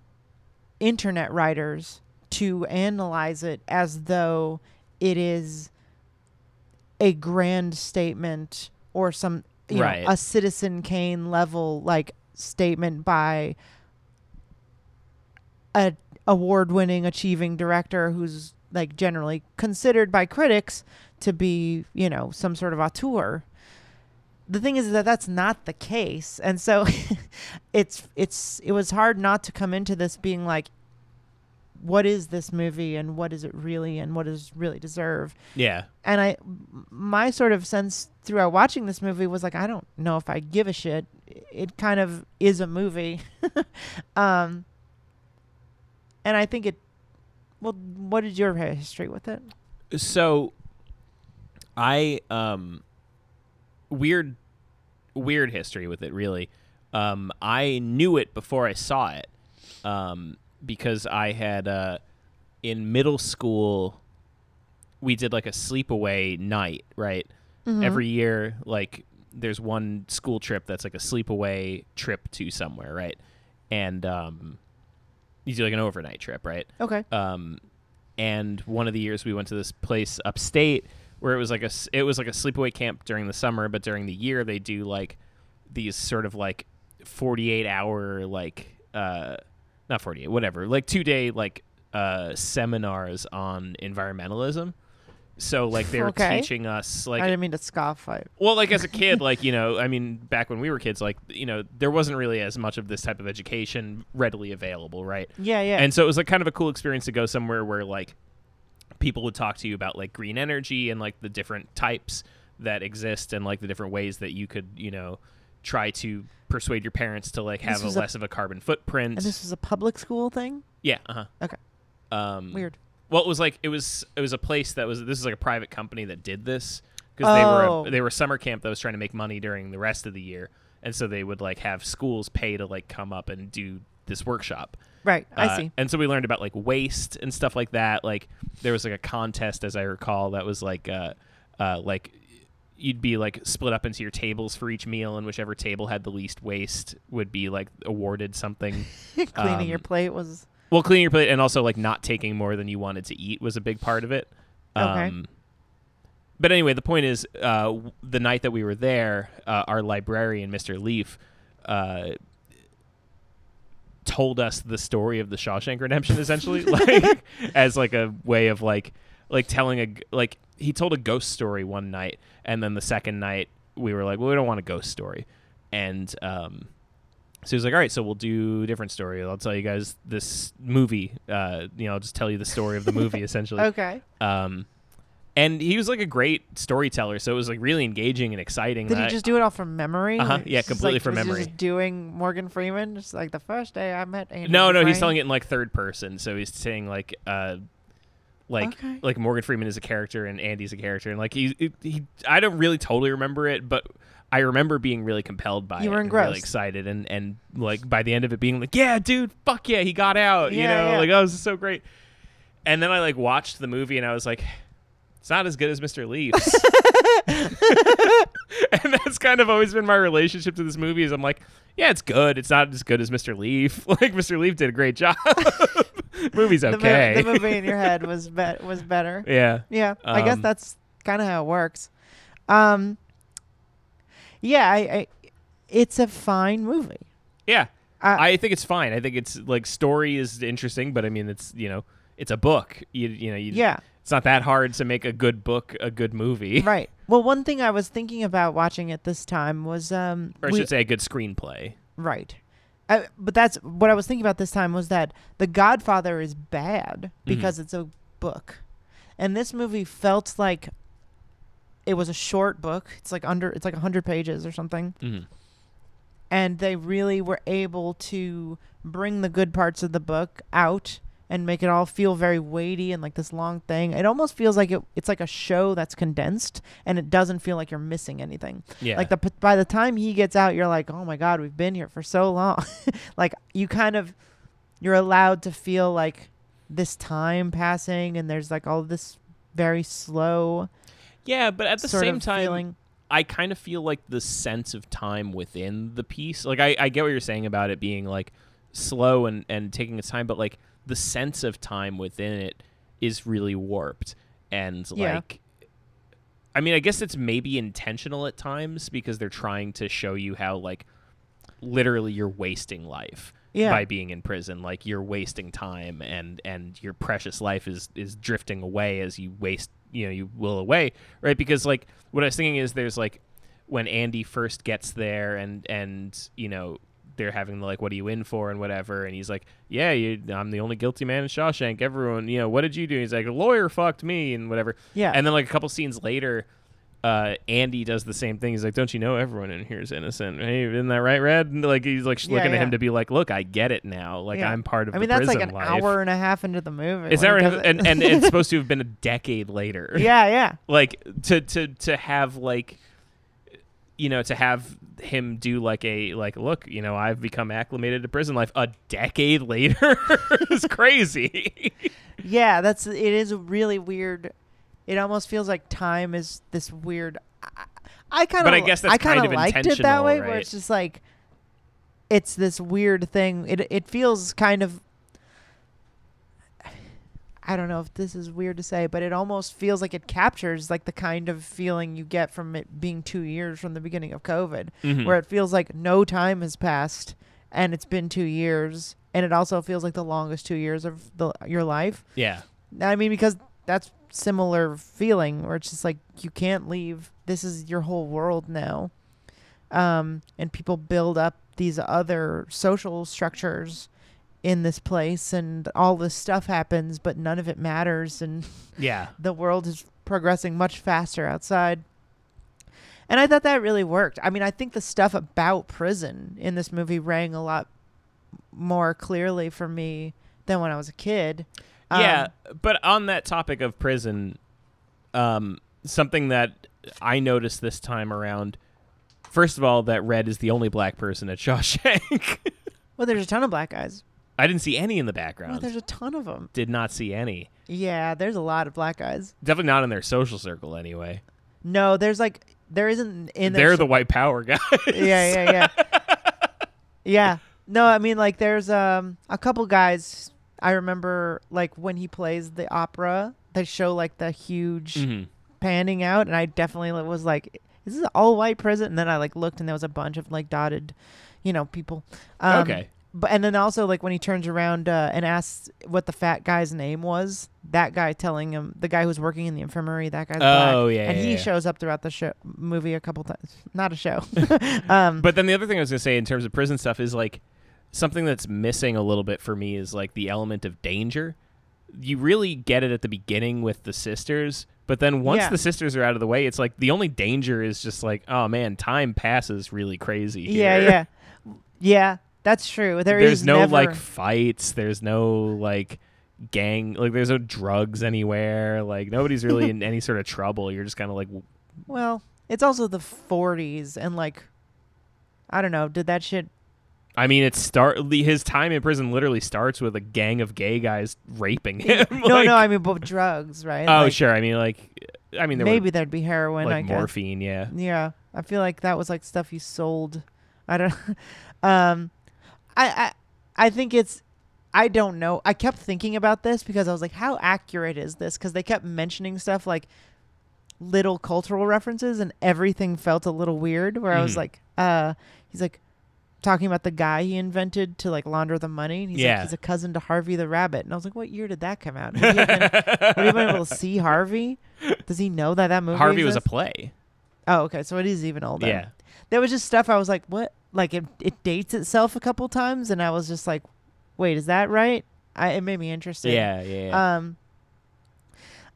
internet writers to analyze it as though it is a grand statement or some you Right. know, a Citizen Kane level like statement by a award-winning achieving director who's like generally considered by critics to be, you know, some sort of auteur. The thing is that that's not the case. And so it's it's it was hard not to come into this being like what is this movie and what is it really and what does really deserve? Yeah. and I, my sort of sense throughout watching this movie was like, I don't know if I give a shit. It kind of is a movie, um, and I think it. Well, what is your history with it? So I um weird weird history with it really. Um I knew it before I saw it. Um because I had uh in middle school we did like a sleepaway night, right? Every year like there's one school trip that's like a sleepaway trip to somewhere, right? And um you do like an overnight trip, right? Okay. um, and one of the years we went to this place upstate where it was like a it was like a sleepaway camp during the summer, but during the year they do like these sort of like forty eight hour like uh not forty eight whatever like two day like uh seminars on environmentalism. So like they were Okay. teaching us like I didn't mean to scoff. I, well, like as a kid, like you know, I mean, back when we were kids, like you know, there wasn't really as much of this type of education readily available, right? yeah, yeah. And so it was like kind of a cool experience to go somewhere where like people would talk to you about like green energy and like the different types that exist and like the different ways that you could, you know, try to persuade your parents to like have a was a- less of a carbon footprint. and this was a public school thing. yeah, uh-huh. Okay. Um Weird. well, it was like it was it was a place that was this is like a private company that did this because they were Oh. a, they were a summer camp that was trying to make money during the rest of the year, and so they would like have schools pay to like come up and do this workshop. Right. I Uh, see. And so we learned about like waste and stuff like that. Like there was like a contest, as I recall, that was like uh, uh, like you'd be like split up into your tables for each meal, and whichever table had the least waste would be like awarded something. Cleaning your um, plate was Well, cleaning your plate and also like not taking more than you wanted to eat was a big part of it. Okay. Um, but anyway, the point is, uh, the night that we were there, uh, our librarian, Mr. Leaf, uh, told us the story of the Shawshank Redemption, essentially, like as like a way of like like telling a like he told a ghost story one night, and then the second night we were like, well, we don't want a ghost story, and um, so he was like, all right, so we'll do a different story. I'll tell you guys this movie. Uh, you know, I'll just tell you the story of the movie essentially. okay. Um, and he was like a great storyteller, so it was like really engaging and exciting. Did he that- just do it all from memory? Uh-huh, yeah, just, completely like, from was he memory. Just doing Morgan Freeman, just like the first day I met Andy. no, no, he's telling it in like third person, so he's saying like, uh, like, Okay. like Morgan Freeman is a character and Andy's a character, and like he, he, I don't really totally remember it, but I remember being really compelled by You it, were and really engrossed. excited, and and like by the end of it being like, yeah, dude, fuck yeah, he got out, you know, yeah. like oh, this is so great. And then I like watched the movie, and I was like. It's not as good as Mr. Leaf's. and that's kind of always been my relationship to this movie is I'm like, yeah, it's good. It's not as good as Mr. Leaf. Like Mr. Leaf did a great job. Movie's The mo- okay. The, movie in your head was be- was better. yeah. Yeah, I guess Um, that's kind of how it works. Um, yeah, I, I, it's a fine movie. Yeah. I- I think it's fine. I think it's like story is interesting, but I mean it's you know, it's a book. You you know, you Yeah, it's not that hard to make a good book a good movie. right. Well, one thing I was thinking about watching it this time was um, Or I we- should say a good screenplay. right. I, but that's what I was thinking about this time was that The Godfather is bad Mm-hmm. because it's a book, and this movie felt like it was a short book. It's like under it's like hundred pages or something. hmm and they really were able to bring the good parts of the book out and make it all feel very weighty and like this long thing. It almost feels like it, it's like a show that's condensed and it doesn't feel like you're missing anything. Yeah. Like the by the time he gets out, you're like, "Oh my god, we've been here for so long." like you kind of you're allowed to feel like this time passing and there's like all this very slow yeah, but at the same time feeling. I kind of feel like the sense of time within the piece. Like I, I get what you're saying about it being like slow and, and taking its time, but like the sense of time within it is really warped. And Yeah. like I mean, I guess it's maybe intentional at times because they're trying to show you how like literally you're wasting life Yeah. by being in prison. Like you're wasting time and and your precious life is is drifting away as you waste, you know, you will away, right? Because like what I was thinking is there's like when Andy first gets there and and you know they're having the like what are you in for and whatever and he's like yeah you, i'm the only guilty man in shawshank everyone you know what did you do he's like a lawyer fucked me and whatever Yeah. and then like a couple scenes later uh, Andy does the same thing. He's like, "Don't you know everyone in here is innocent? Hey, isn't that right, Red?" And like he's like Yeah, looking at him to be like, "Look, I get it now. Like Yeah. I'm part of I mean, that's like an life." hour and a half into the movie. Is that right? does. And and it's supposed to have been a decade later. yeah, yeah. like to to to have like you know to have him do like a like look you know i've become acclimated to prison life a decade later is crazy Yeah, that's it is really weird. It almost feels like time is this weird. I, I kind of, But I guess that's I kind of liked it that way, where it's just like, it's this weird thing. It it feels kind of. I don't know if this is weird to say, but it almost feels like it captures like the kind of feeling you get from it being two years from the beginning of COVID, Mhm. where it feels like no time has passed and it's been two years, and it also feels like the longest two years of the, your life. yeah I mean, because that's similar feeling where it's just like you can't leave. This is your whole world now. Um, and people build up these other social structures in this place, and all this stuff happens, but none of it matters, and yeah the world is progressing much faster outside. And I thought that really worked. I mean, I think the stuff about prison in this movie rang a lot more clearly for me than when I was a kid. Um, yeah but on that topic of prison um something that i noticed this time around first of all that red is the only black person at shawshank Well, there's a ton of black guys. I didn't see any in the Well, background there's a ton of them. did not see any Yeah, there's a lot of black guys. definitely not in their social circle anyway No, there's like there isn't in they're the white power guys yeah, yeah, yeah, yeah. No, I mean like there's um a couple guys. I remember like when he plays the opera, they show like the huge Mhm. panning out, and I definitely was like, "Is this an all white prison?" And then I like looked, and there was a bunch of like dotted, you know, people. Um, okay But and then also like when he turns around uh, and asks what the fat guy's name was, that guy telling him the guy who's working in the infirmary, that guy's black, Oh, yeah, and yeah, he yeah. shows up throughout the show movie a couple times. Not a show. um, But then the other thing I was gonna say in terms of prison stuff is like something that's missing a little bit for me is like the element of danger. You really get it at the beginning with the sisters, but then once Yeah. the sisters are out of the way, it's like the only danger is just like, oh man, time passes really crazy. yeah, yeah, yeah. That's true. There there's is no never, like fights. There's no like gang. Like there's no drugs anywhere. Like nobody's really in any sort of trouble. You're just kind of like, w- Well, it's also the 40s, and like, I don't know. Did that shit? I mean, it start his time in prison literally starts with a gang of gay guys raping him. no, Like- no. I mean, but drugs, right? Oh, Like, sure. I mean, like, I mean, there Maybe there'd be heroin. I like guess. morphine. Yeah. Yeah, I feel like that was like stuff he sold. I don't. um, I I I think it's. I don't know. I kept thinking about this because I was like, how accurate is this? Because they kept mentioning stuff like little cultural references, and everything felt a little weird. Where I was Mhm. like, uh, he's like talking about the guy he invented to like launder the money. And he's Yeah. like, he's a cousin to Harvey the Rabbit, and I was like, what year did that come out? Would he have been, would he have been able to see Harvey? Does he know that that movie? Harvey was a play. Oh, okay. So it is even older. Yeah. There was just stuff I was like, what? Like it, it dates itself a couple times, and I was just like, wait, is that right? I, it made me interested. Yeah. Yeah. yeah. Um.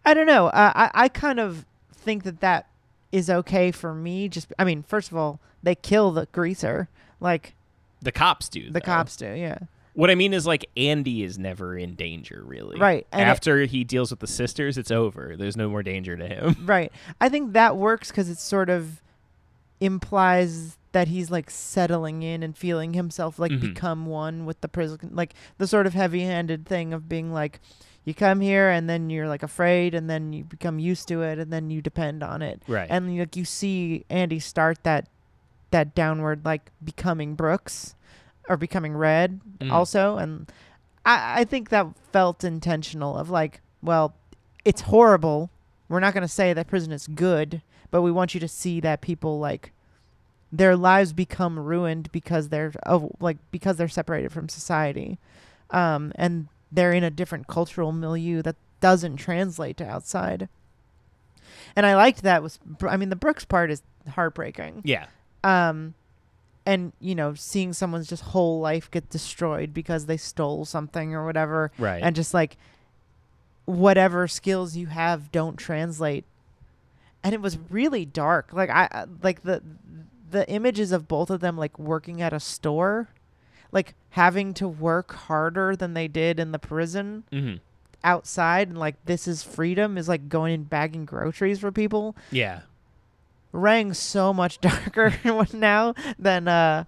I don't know. Uh, I I kind of think that that is okay for me. Just I mean, first of all, they kill the greaser, like the cops do. the though. cops do. Yeah. What I mean is, like, Andy is never in danger, really. Right, and it- After he deals with the sisters, it's over. There's no more danger to him. Right. I think that works because it sort of implies that he's like settling in and feeling himself like Mhm. become one with the prison, like the sort of heavy-handed thing of being like, you come here and then you're like afraid and then you become used to it and then you depend on it. Right. And like you see Andy start that that downward like becoming Brooks or becoming Red Mhm. also and I, I think that felt intentional of like, well, it's horrible. We're not going to say that prison is good, but we want you to see that people like their lives become ruined because they're oh, like because they're separated from society, um, and they're in a different cultural milieu that doesn't translate to outside. And I liked that was I mean the Brooks part is heartbreaking. Yeah. Um, and you know seeing someone's just whole life get destroyed because they stole something or whatever Right. and just like whatever skills you have don't translate and it was really dark like i I- like the the images of both of them like working at a store like having to work harder than they did in the prison hmm outside and like this is freedom is like going and bagging groceries for people. Yeah. rang so much darker now than uh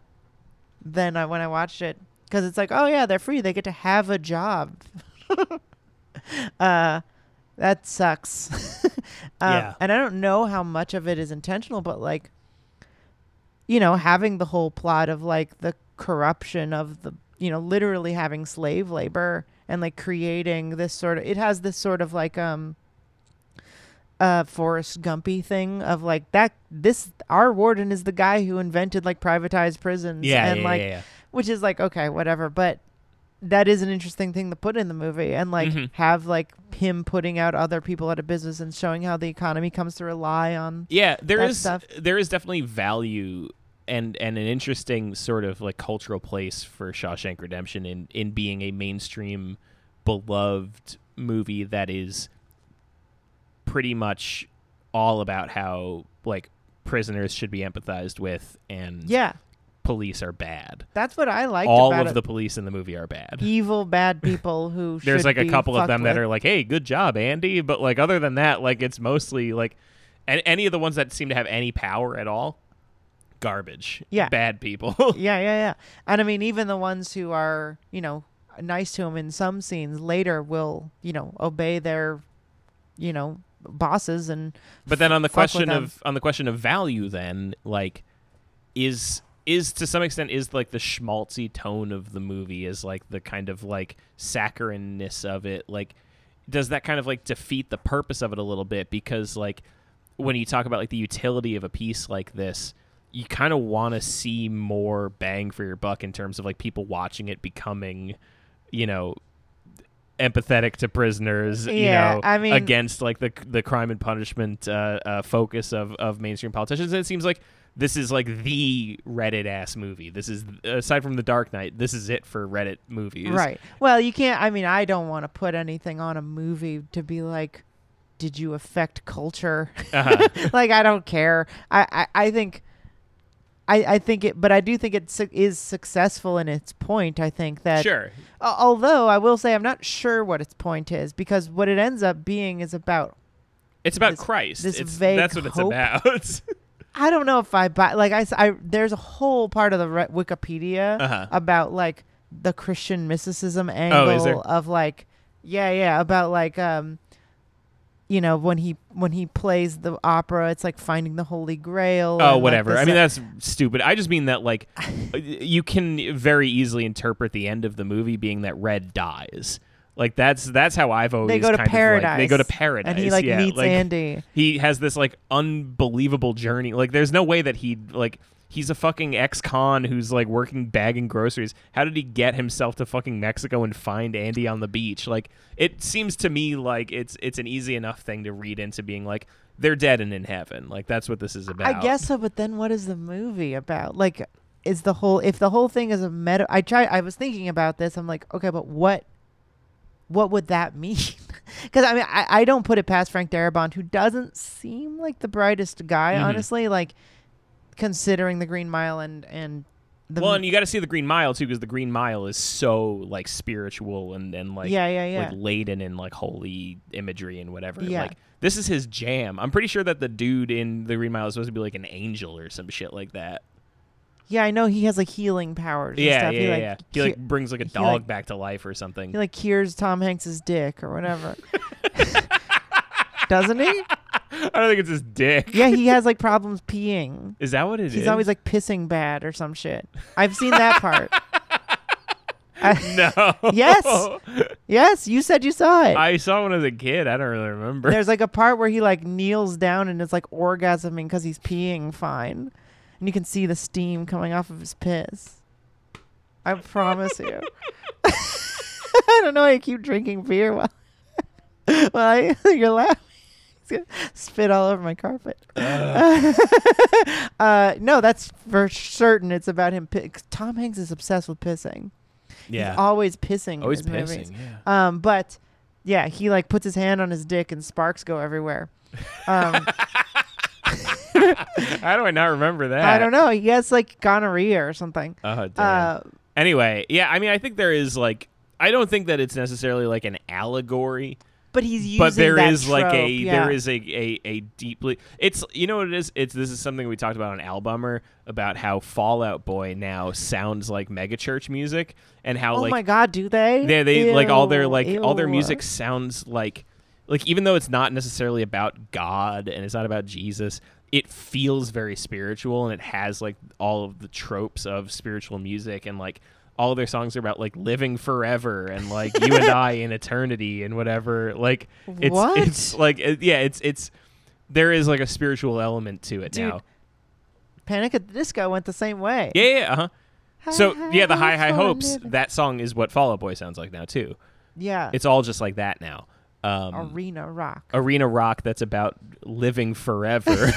than uh, when I watched it. Because it's like oh yeah they're free. They get to have a job. Uh that sucks. Um, Yeah. and I don't know how much of it is intentional but like you know having the whole plot of like the corruption of the you know literally having slave labor and like creating this sort of it has this sort of like um uh Forrest Gumpy thing of like that this our warden is the guy who invented like privatized prisons Yeah. and yeah, like yeah, yeah. which is like okay whatever but that is an interesting thing to put in the movie and like Mhm. have like him putting out other people out of business and showing how the economy comes to rely on Yeah, there is stuff. there is definitely value and and an interesting sort of like cultural place for Shawshank Redemption in in being a mainstream beloved movie that is pretty much all about how like prisoners should be empathized with and yeah police are bad. that's what I like. all of it. the police in the movie are bad. evil bad people who There's like a couple of them that are like, "Hey, good job, Andy," but like other than that, like it's mostly like and any of the ones that seem to have any power at all, garbage. Yeah. bad people. yeah, yeah, yeah. And I mean, even the ones who are, you know, nice to him in some scenes later will, you know, obey their, you know, bosses and. but then on the question of on the question of value, then like is is to some extent is like the schmaltzy tone of the movie is like the kind of like saccharine-ness of it. Like does that kind of like defeat the purpose of it a little bit? Because like when you talk about like the utility of a piece like this you kind of want to see more bang for your buck in terms of like people watching it becoming you know empathetic to prisoners you Yeah, know I mean- against like the the crime and punishment uh, uh, focus of of mainstream politicians. And it seems like this is like the reddit ass movie this is aside from the dark knight this is it for reddit movies Right. Well, you can't. I mean, I don't want to put anything on a movie to be like, did you affect culture? uh-huh. like, I don't care. I, I, I think. I, I think it, but I do think it su- is successful in its point. I think that sure Al- although I will say I'm not sure what its point is because what it ends up being is about it's about This- christ this it's, vague that's what it's about I don't know if I buy like I. there's a whole part of the re- Wikipedia Uh-huh. about like the Christian mysticism angle Oh, of like yeah yeah about like um you know when he when he plays the opera it's like finding the holy grail Oh, and, like, whatever. I mean, that's stupid. I just mean that, like, you can very easily interpret the end of the movie being that Red dies. Like that's that's how I've always they go to kind paradise like, they go to paradise, and he like yeah, meets like, Andy He has this like unbelievable journey. Like, there's no way that he like he's a fucking ex-con who's like working bagging groceries. How did he get himself to fucking Mexico and find Andy on the beach? Like, it seems to me like it's it's an easy enough thing to read into being like they're dead and in heaven. Like that's what this is about. I guess so, but then what is the movie about? Like, is the whole if the whole thing is a meta? I try. I was thinking about this. I'm like, okay, but what? What would that mean? Because I mean, I, I don't put it past Frank Darabont, who doesn't seem like the brightest guy, Mhm. honestly. Like, considering the Green Mile and and the well, and you got to see the Green Mile too, because the Green Mile is so like spiritual and and like yeah, yeah, yeah. like laden in like holy imagery and whatever. Yeah. Like this is his jam. I'm pretty sure that the dude in the Green Mile is supposed to be like an angel or some shit like that. Yeah, I know he has like healing powers. and Yeah, stuff. yeah, he, yeah. like, yeah. He like brings like a dog like- back to life or something. he like cures Tom Hanks's dick or whatever. Doesn't he? I don't think it's his dick. Yeah, he has like problems peeing. Is that what it is? He's always like pissing bad or some shit. I've seen that part. I- no. Yes. yes, you said you saw it. I saw one as a kid. I don't really remember. There's like a part where he like kneels down and it's like orgasming because he's peeing fine, and you can see the steam coming off of his piss. I promise you. I don't know why you keep drinking beer while while I, you're laughing. Spit all over my carpet. uh, no, that's for certain. It's about him. 'cause Tom Hanks is obsessed with pissing. yeah. He's always pissing. in Always pissing. Yeah. Um, but yeah, he like puts his hand on his dick and sparks go everywhere. Um, How do I not remember that? I don't know. He has like gonorrhea or something. Oh, damn. Uh, anyway, yeah. I mean, I think there is like. I don't think that it's necessarily like an allegory, but he's using but there is like a yeah. there is a, a a deeply. It's you know what it is. It's this is something we talked about on Albummer about how Fall Out Boy now sounds like megachurch music and how Oh like my god, do they? they they like all their Ew, like all their music sounds like like even though it's not necessarily about God and it's not about Jesus, it feels very spiritual and it has like all of the tropes of spiritual music and like all of their songs are about like living forever and like you and I in eternity and whatever. Like it's What? it's like it, yeah, it's it's there is like a spiritual element to it Dude, now. Panic at the Disco went the same way. Yeah, yeah, uh-huh. So yeah, the High High Hopes. That song is what Fall Out Boy sounds like now too. Yeah. It's all just like that now. Um, arena rock. arena rock that's about living forever.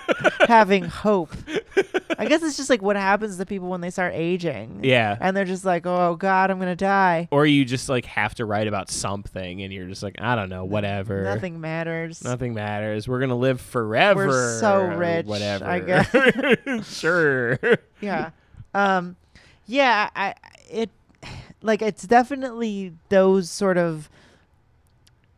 Having hope. I guess it's just like what happens to people when they start aging. yeah. And they're just like, oh god, I'm gonna die. Or you just like have to write about something and you're just like, I don't know, whatever. Nothing matters. Nothing matters. We're gonna live forever. we're so rich, Whatever. I guess. sure. yeah um yeah i it like it's definitely those sort of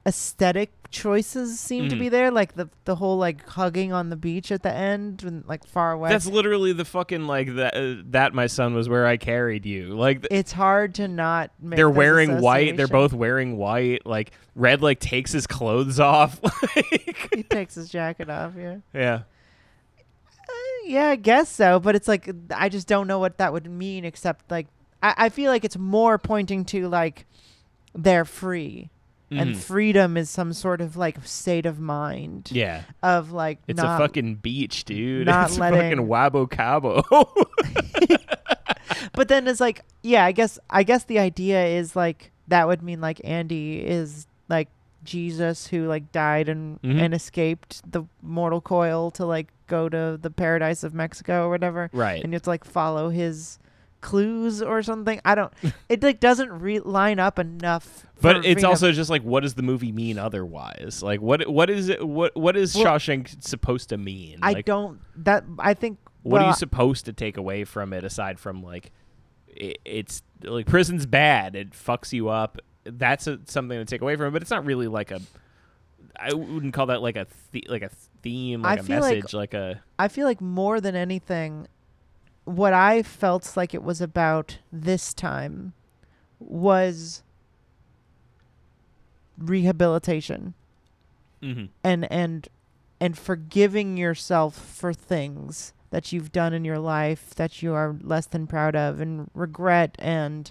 aesthetic choices seem to Mhm. be there like the the whole like hugging on the beach at the end and like far away That's literally the fucking like that. Uh, that my son was where I carried you. Like th- it's hard to not make they're wearing white. They're both wearing white. Like red, like takes his clothes off. like he takes his jacket off yeah yeah. Uh, yeah i guess so but it's like i just don't know what that would mean except like i, I feel like it's more pointing to like they're free and Mhm. freedom is some sort of like state of mind Yeah. of like It's not a fucking beach, dude. not it's letting- fucking Wabo Cabo. but then it's like yeah i guess i guess the idea is like that would mean like andy is like jesus who like died and Mhm. and escaped the mortal coil to like go to the paradise of mexico or whatever right. and you have to like follow his clues or something i don't it like doesn't re- line up enough But it's to- also just like, what does the movie mean otherwise? Like, what what is it? What what is Well, Shawshank supposed to mean? i Like, don't that i think What are well, you supposed to take away from it aside from like, i it's like prison's bad. It fucks you up. That's a, something to take away from it. But it's not really like a. I wouldn't call that like a the, like a theme, I like a feel like- like a. I feel like more than anything, what I felt like it was about this time was rehabilitation Mm-hmm. and and and forgiving yourself for things that you've done in your life that you are less than proud of and regret and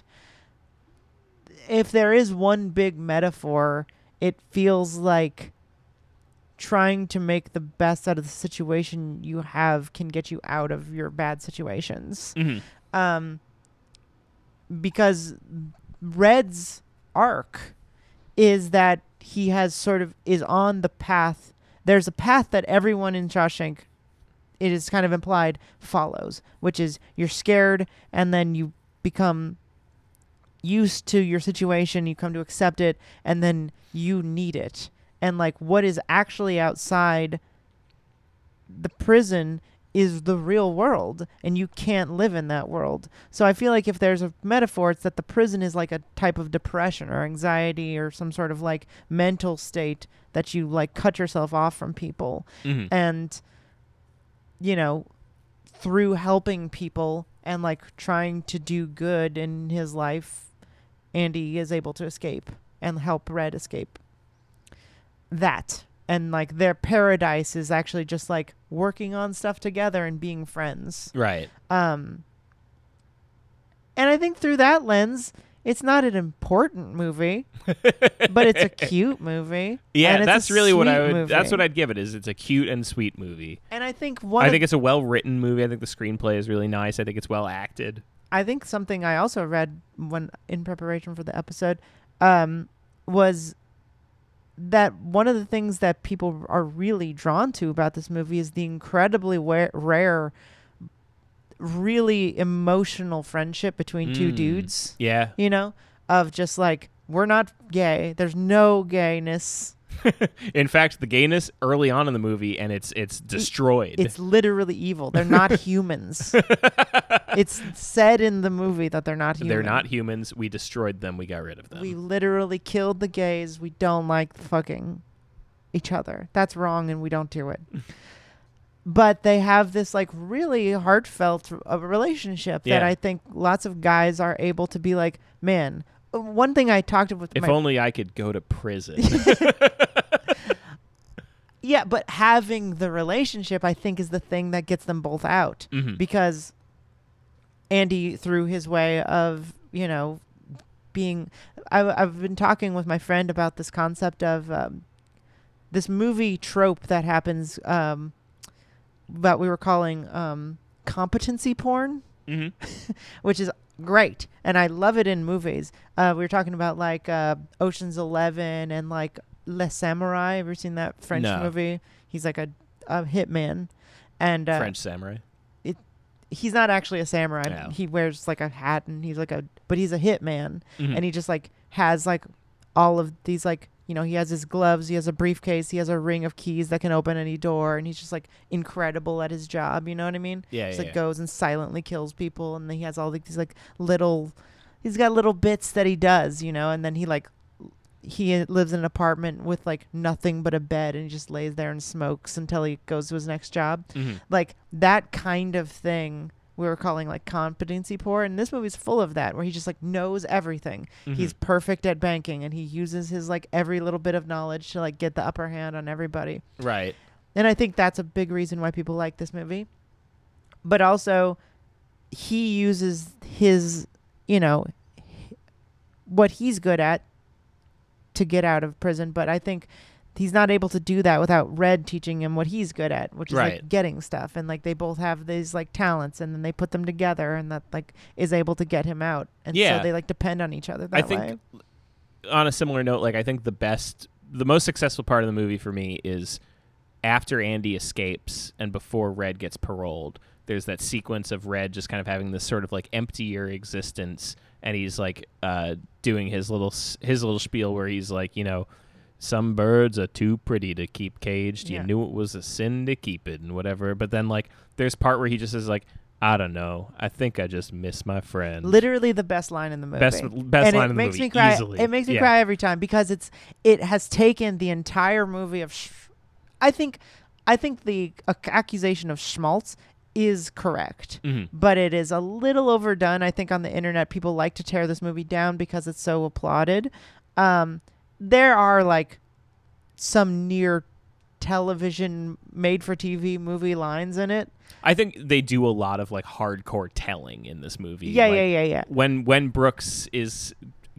if there is one big metaphor it feels like trying to make the best out of the situation you have can get you out of your bad situations Mm-hmm. um, because Red's arc is that he has sort of is on the path. There's a path that everyone in Shawshank, it is kind of implied, follows, which is you're scared and then you become used to your situation, you come to accept it, and then you need it. And like what is actually outside the prison is the real world and you can't live in that world. So I feel like if there's a metaphor it's that the prison is like a type of depression or anxiety or some sort of like mental state that you like cut yourself off from people Mm-hmm. and you know through helping people and like trying to do good in his life Andy is able to escape and help Red escape that and like their paradise is actually just like working on stuff together and being friends Right. um and i think through that lens It's not an important movie, but it's a cute movie. Yeah, that's really what I would. That's what I'd give it. Is it's a cute and sweet movie. And I think one. I think it's a well written movie. I think the screenplay is really nice. I think it's well acted. I think something I also read when in preparation for the episode um, was that one of the things that people are really drawn to about this movie is the incredibly rare, really emotional friendship between two Mm. dudes. Yeah. You know, of just like we're not gay. There's no gayness. In fact, the gayness early on in the movie, and it's it's destroyed. It's literally evil. They're not humans. it's said in the movie that they're not human. They're not humans. We destroyed them. We got rid of them. We literally killed the gays. We don't like fucking each other. That's wrong, and we don't do it. but they have this like really heartfelt uh, relationship that I think lots of guys are able to be like, man. One thing I talked about. if my only I could go to prison. yeah, but having the relationship, I think, is the thing that gets them both out Mhm. because Andy, through his way of you know being, I, I've been talking with my friend about this concept of um, this movie trope that happens um, that we were calling um, competency porn Mhm. which is great and i love it in movies uh, we were talking about like uh, oceans 11 and like le samurai ever seen that french No. movie he's like a, a hitman and uh, French samurai. he's not actually a samurai No. he wears like a hat and he's like a but he's a hitman Mhm. and he just like has like all of these like you know he has his gloves he has a briefcase he has a ring of keys that can open any door and he's just like incredible at his job you know what i mean yeah, just yeah, like yeah. goes and silently kills people and then he has all like, these like little he's got little bits that he does you know and then he like he lives in an apartment with like nothing but a bed and he just lays there and smokes until he goes to his next job Mhm. like that kind of thing we were calling like competency poor and this movie's full of that where he just like knows everything he's Mhm. perfect at banking and he uses his like every little bit of knowledge to like get the upper hand on everybody right. and I think that's a big reason why people like this movie. But also, he uses his, you know, what he's good at to get out of prison. But I think he's not able to do that without Red teaching him what he's good at, which is like getting stuff. And like they both have these like talents, and then they put them together, and that like is able to get him out. And Yeah. so they like depend on each other that I think way. on a similar note, like I think the best, the most successful part of the movie for me is after Andy escapes and before Red gets paroled. There's that sequence of Red just kind of having this sort of like emptier existence, and he's like uh, doing his little his little spiel where he's like, you know, some birds are too pretty to keep caged. You knew it was a sin to keep it and whatever. But then like there's part where he just is like, I don't know. I think I just miss my friend. Literally the best line in the movie. Best best and line it in the makes movie me cry. easily. It makes me Yeah. cry every time because it's it has taken the entire movie of. Sh- I think, I think the ac- accusation of schmaltz is correct, Mhm. but it is a little overdone. I think on the internet people like to tear this movie down because it's so applauded. Um, there are like some near television made for TV movie lines in it. I think they do a lot of like hardcore telling in this movie. Yeah, Like, yeah, yeah, yeah. When when Brooks is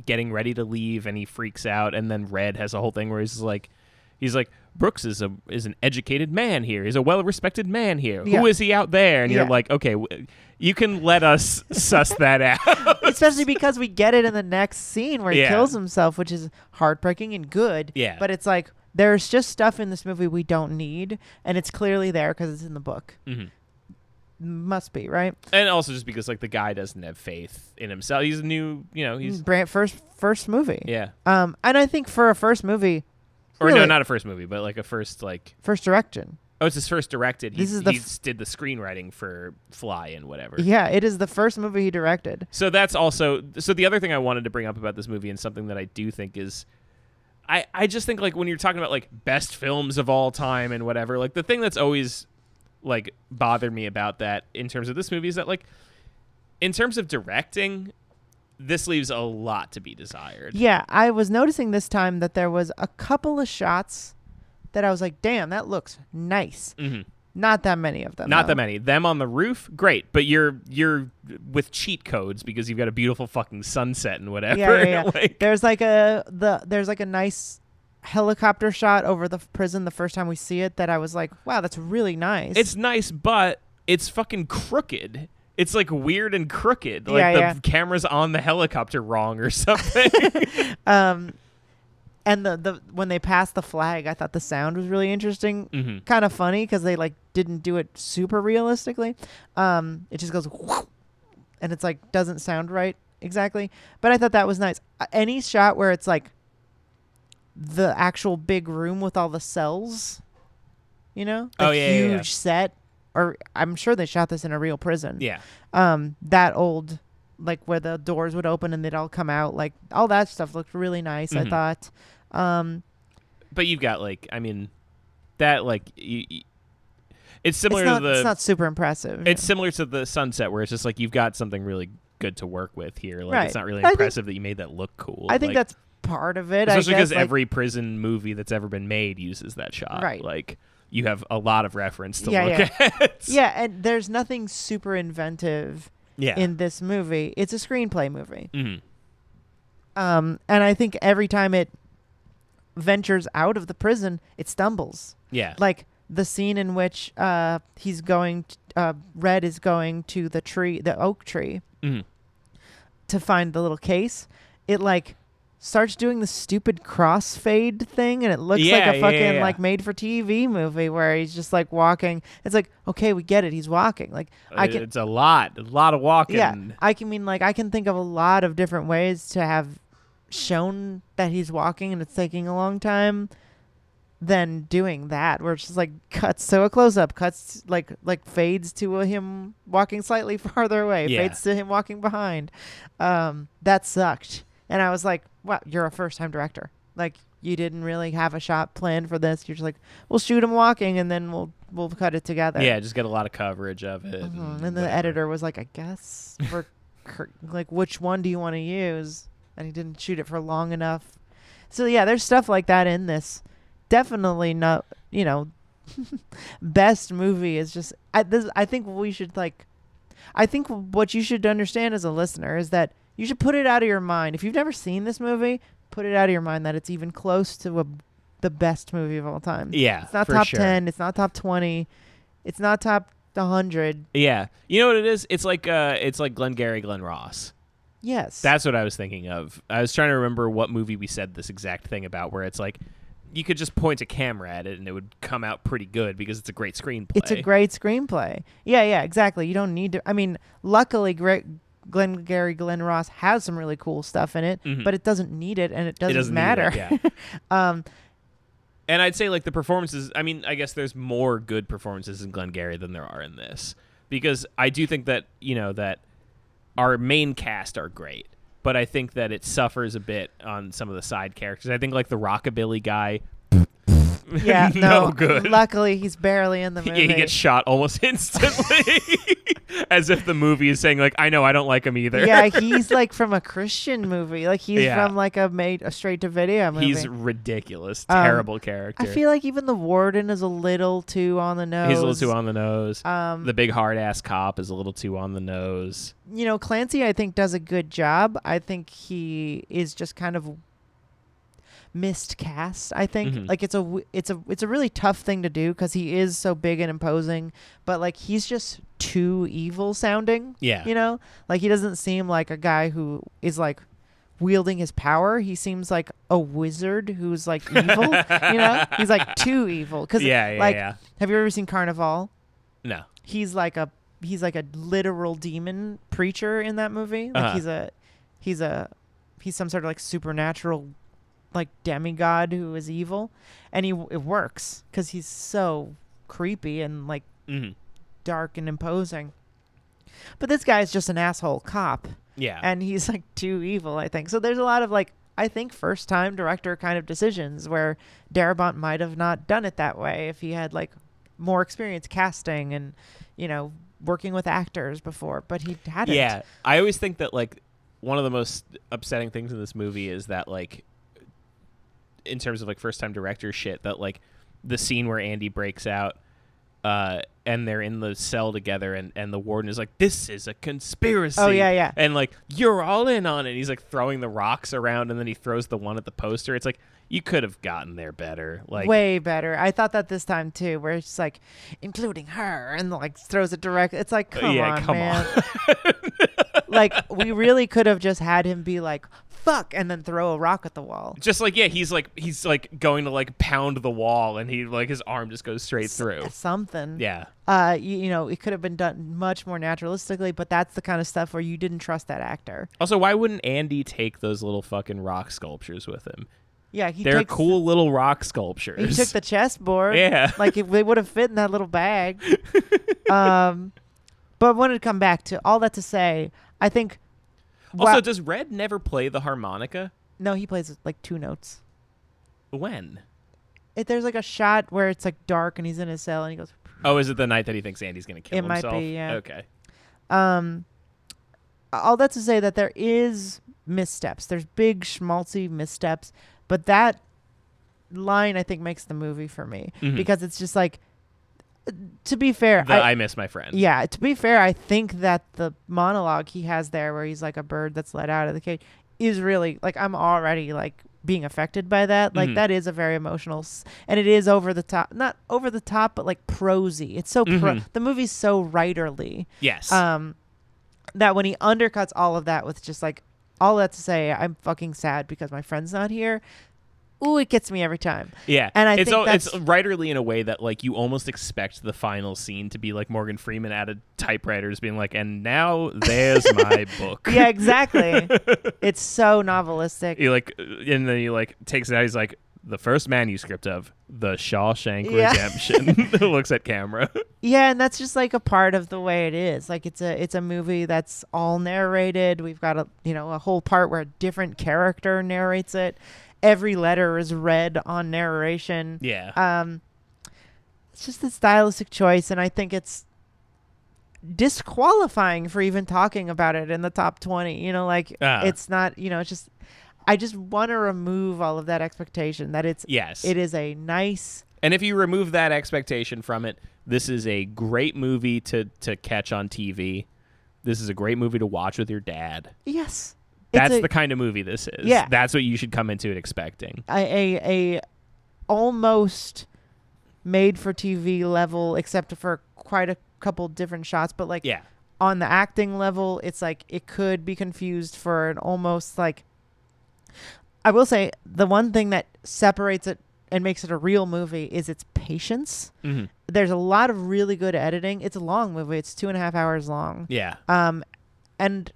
getting ready to leave and he freaks out, and then Red has a whole thing where he's like, he's like, Brooks is a is an educated man here. He's a well respected man here. Yeah. Who is he out there? And you're like, okay, w- you can let us suss that out. especially because we get it in the next scene where he Yeah. kills himself, which is heartbreaking and good. Yeah. But it's like there's just stuff in this movie we don't need, and it's clearly there because it's in the book. Mhm. Must be right. And also just because like the guy doesn't have faith in himself. He's a new, you know, he's Brand first first movie. yeah. Um, and I think for a first movie, Or no, really, not a first movie, but like a first like first direction. Oh, it's his first directed. He, This is the he f- did the screenwriting for Fly and whatever. Yeah, it is the first movie he directed. So that's also so the other thing I wanted to bring up about this movie and something that I do think is I I just think like when you're talking about like best films of all time and whatever, like the thing that's always like bothered me about that in terms of this movie is that like in terms of directing this leaves a lot to be desired. Yeah, I was noticing this time that there was a couple of shots that I was like, "Damn, that looks nice." Mhm. Not that many of them. Not though. that many. Them on the roof, great. But you're you're with cheat codes because you've got a beautiful fucking sunset and whatever. Yeah, yeah, yeah. like, There's like a the there's like a nice helicopter shot over the prison the first time we see it that I was like, wow, that's really nice. it's nice, but it's fucking crooked. It's like weird and crooked. Like Yeah, the yeah. camera's on the helicopter wrong or something. um, and the the when they passed the flag, I thought the sound was really interesting. Mhm. Kind of funny because they like didn't do it super realistically. Um, it just goes, and it's like doesn't sound right exactly. But I thought that was nice. Any shot where it's like the actual big room with all the cells, you know, Oh, yeah, yeah, huge yeah. set. Or I'm sure they shot this in a real prison. yeah. Um, that old, like where the doors would open and they'd all come out, like all that stuff looked really nice. I Mhm. thought. Um, But you've got like I mean that like you, you- it's it's similar not, to the it's not super impressive. it's similar to the sunset where it's just like you've got something really good to work with here. Like Right. it's not really I think- impressive that you made that look cool. I think Like, that's part of it. especially because like- every prison movie that's ever been made uses that shot. Right. Like you have a lot of reference to Yeah, look at. yeah, and there's nothing super inventive Yeah. in this movie. It's a screenplay movie. Mhm. Um, and I think every time it ventures out of the prison, it stumbles. Yeah. like the scene in which uh he's going t- uh red is going to the tree the oak tree Mhm. to find the little case it like starts doing the stupid crossfade thing and it looks Yeah, like a fucking yeah, yeah. like made for TV movie where he's just like walking it's like okay we get it he's walking like I can it's a lot, a lot of walking. yeah I can mean like I can think of a lot of different ways to have shown that he's walking and it's taking a long time than doing that where it's just like cuts to a close up cuts like like fades to a him walking slightly farther away Yeah. fades to him walking behind um that sucked and I was like wow you're a first time director like you didn't really have a shot planned for this you're just like we'll shoot him walking and then we'll we'll cut it together Yeah, just get a lot of coverage of it. Mhm. And, And the editor was like, I guess for like which one do you want to use? And he didn't shoot it for long enough. So yeah, there's stuff like that in this. Definitely not, you know, best movie is just I this I think we should like I think what you should understand as a listener is that you should put it out of your mind. If you've never seen this movie, put it out of your mind that it's even close to a the best movie of all time. Yeah, It's not top sure. 10, it's not top 20, it's not top 100. Yeah, you know what it is? It's like uh, it's like Glengarry Glen Ross. Yes. That's what I was thinking of. I was trying to remember what movie we said this exact thing about, where it's like you could just point a camera at it and it would come out pretty good because it's a great screenplay. it's a great screenplay. Yeah, yeah, exactly. You don't need to. I mean, luckily, great Glenn Gary Glenn Ross has some really cool stuff in it, Mhm. but it doesn't need it, and it doesn't, doesn't matter. it, yeah. um, And I'd say like the performances. I mean, I guess there's more good performances in Glengarry than there are in this because I do think that you know that our main cast are great, but I think that it suffers a bit on some of the side characters. I think like the rockabilly guy. Yeah, no no, good. Luckily, he's barely in the movie. Yeah, he gets shot almost instantly, as if the movie is saying like, "I know, I don't like him either." yeah, he's like from a Christian movie. Like he's Yeah. from like a made a straight to video movie. he's ridiculous, Um, terrible character. I feel like even the warden is a little too on the nose. He's a little too on the nose. Um, the big hard ass cop is a little too on the nose. you know, Clancy, I think, does a good job. I think he is just kind of miscast. I think Mhm. like it's a it's a it's a really tough thing to do because he is so big and imposing, but like he's just too evil sounding. Yeah. You know, like he doesn't seem like a guy who is like wielding his power. He seems like a wizard who's like evil. you know, he's like too evil. Cause yeah, yeah, like, yeah. have you ever seen Carnival? No. he's like a he's like a literal demon preacher in that movie. Like Uh-huh. he's a he's a he's some sort of like supernatural like demigod who is evil, and he it works because he's so creepy and like hmm dark and imposing. But this guy is just an asshole cop, Yeah. and he's like too evil. I think so. There's a lot of like I think first time director kind of decisions where Darabont might have not done it that way if he had like more experience casting and you know working with actors before, but he hadn't. Yeah, I always think that like one of the most upsetting things in this movie is that like in terms of like first time director shit that like the scene where Andy breaks out uh, and they're in the cell together, and, and the warden is like, "This is a conspiracy." Oh, yeah, yeah. And like, you're all in on it. He's like throwing the rocks around, and then he throws the one at the poster. It's like you could have gotten there better. Like, Way better. I thought that this time too, where it's like, including her, and like throws it direct. It's like, come yeah, on, come man. like we really could have just had him be like, fuck, and then throw a rock at the wall. just like yeah, he's like he's like going to like pound the wall, and he like his arm just goes straight through. Something. Yeah. Uh, you, you know, it could have been done much more naturalistically, but that's the kind of stuff where you didn't trust that actor. Also, why wouldn't Andy take those little fucking rock sculptures with him? Yeah, he They're takes, cool little rock sculptures. He took the chessboard. Yeah. like if they would have fit in that little bag. um, but I wanted to come back to all that to say, I think. Also, Wow- does Red never play the harmonica? no, he plays like two notes. When? It, there's like a shot where it's like dark and he's in his cell and he goes. Oh, is it the night that he thinks Andy's gonna kill It might be, yeah. Okay. Um, all that to say that there is missteps. There's big schmaltzy missteps, but that line I think makes the movie for me Mhm. because it's just like. To be fair, The I, I, miss my friend. Yeah, to be fair, I think that the monologue he has there, where he's like a bird that's let out of the cage, is really like I'm already like being affected by that. Like Mhm. that is a very emotional, s- and it is over the top, not over the top, but like prosy. It's so pro- Mhm. the movie's so writerly Yes. um, that when he undercuts all of that with just like all that to say, I'm fucking sad because my friend's not here. Ooh, it gets me every time. yeah. and I it's think it's writerly in a way that like you almost expect the final scene to be like Morgan Freeman at a typewriter's being like, and now there's my book. Yeah, exactly. it's so novelistic. He like, uh, and then he like takes it out. He's like, the first manuscript of the Shawshank Yeah. Redemption. looks at camera. Yeah, and that's just like a part of the way it is. Like it's a it's a movie that's all narrated. We've got a you know a whole part where a different character narrates it. Every letter is read on narration. Yeah. Um, it's just a stylistic choice, and I think it's disqualifying for even talking about it in the top twenty. You know, like Ah. it's not. You know, it's just. I just want to remove all of that expectation that it's yes. it is a nice And if you remove that expectation from it, this is a great movie to to catch on TV. This is a great movie to watch with your dad. yes. That's a- the kind of movie this is. Yeah. That's what you should come into it expecting. a, a a almost made for TV level, except for quite a couple different shots. But like Yeah. on the acting level, it's like it could be confused for an almost like. I will say the one thing that separates it and makes it a real movie is its patience. hmm There's a lot of really good editing. It's a long movie. It's two and a half hours long. Yeah. Um, and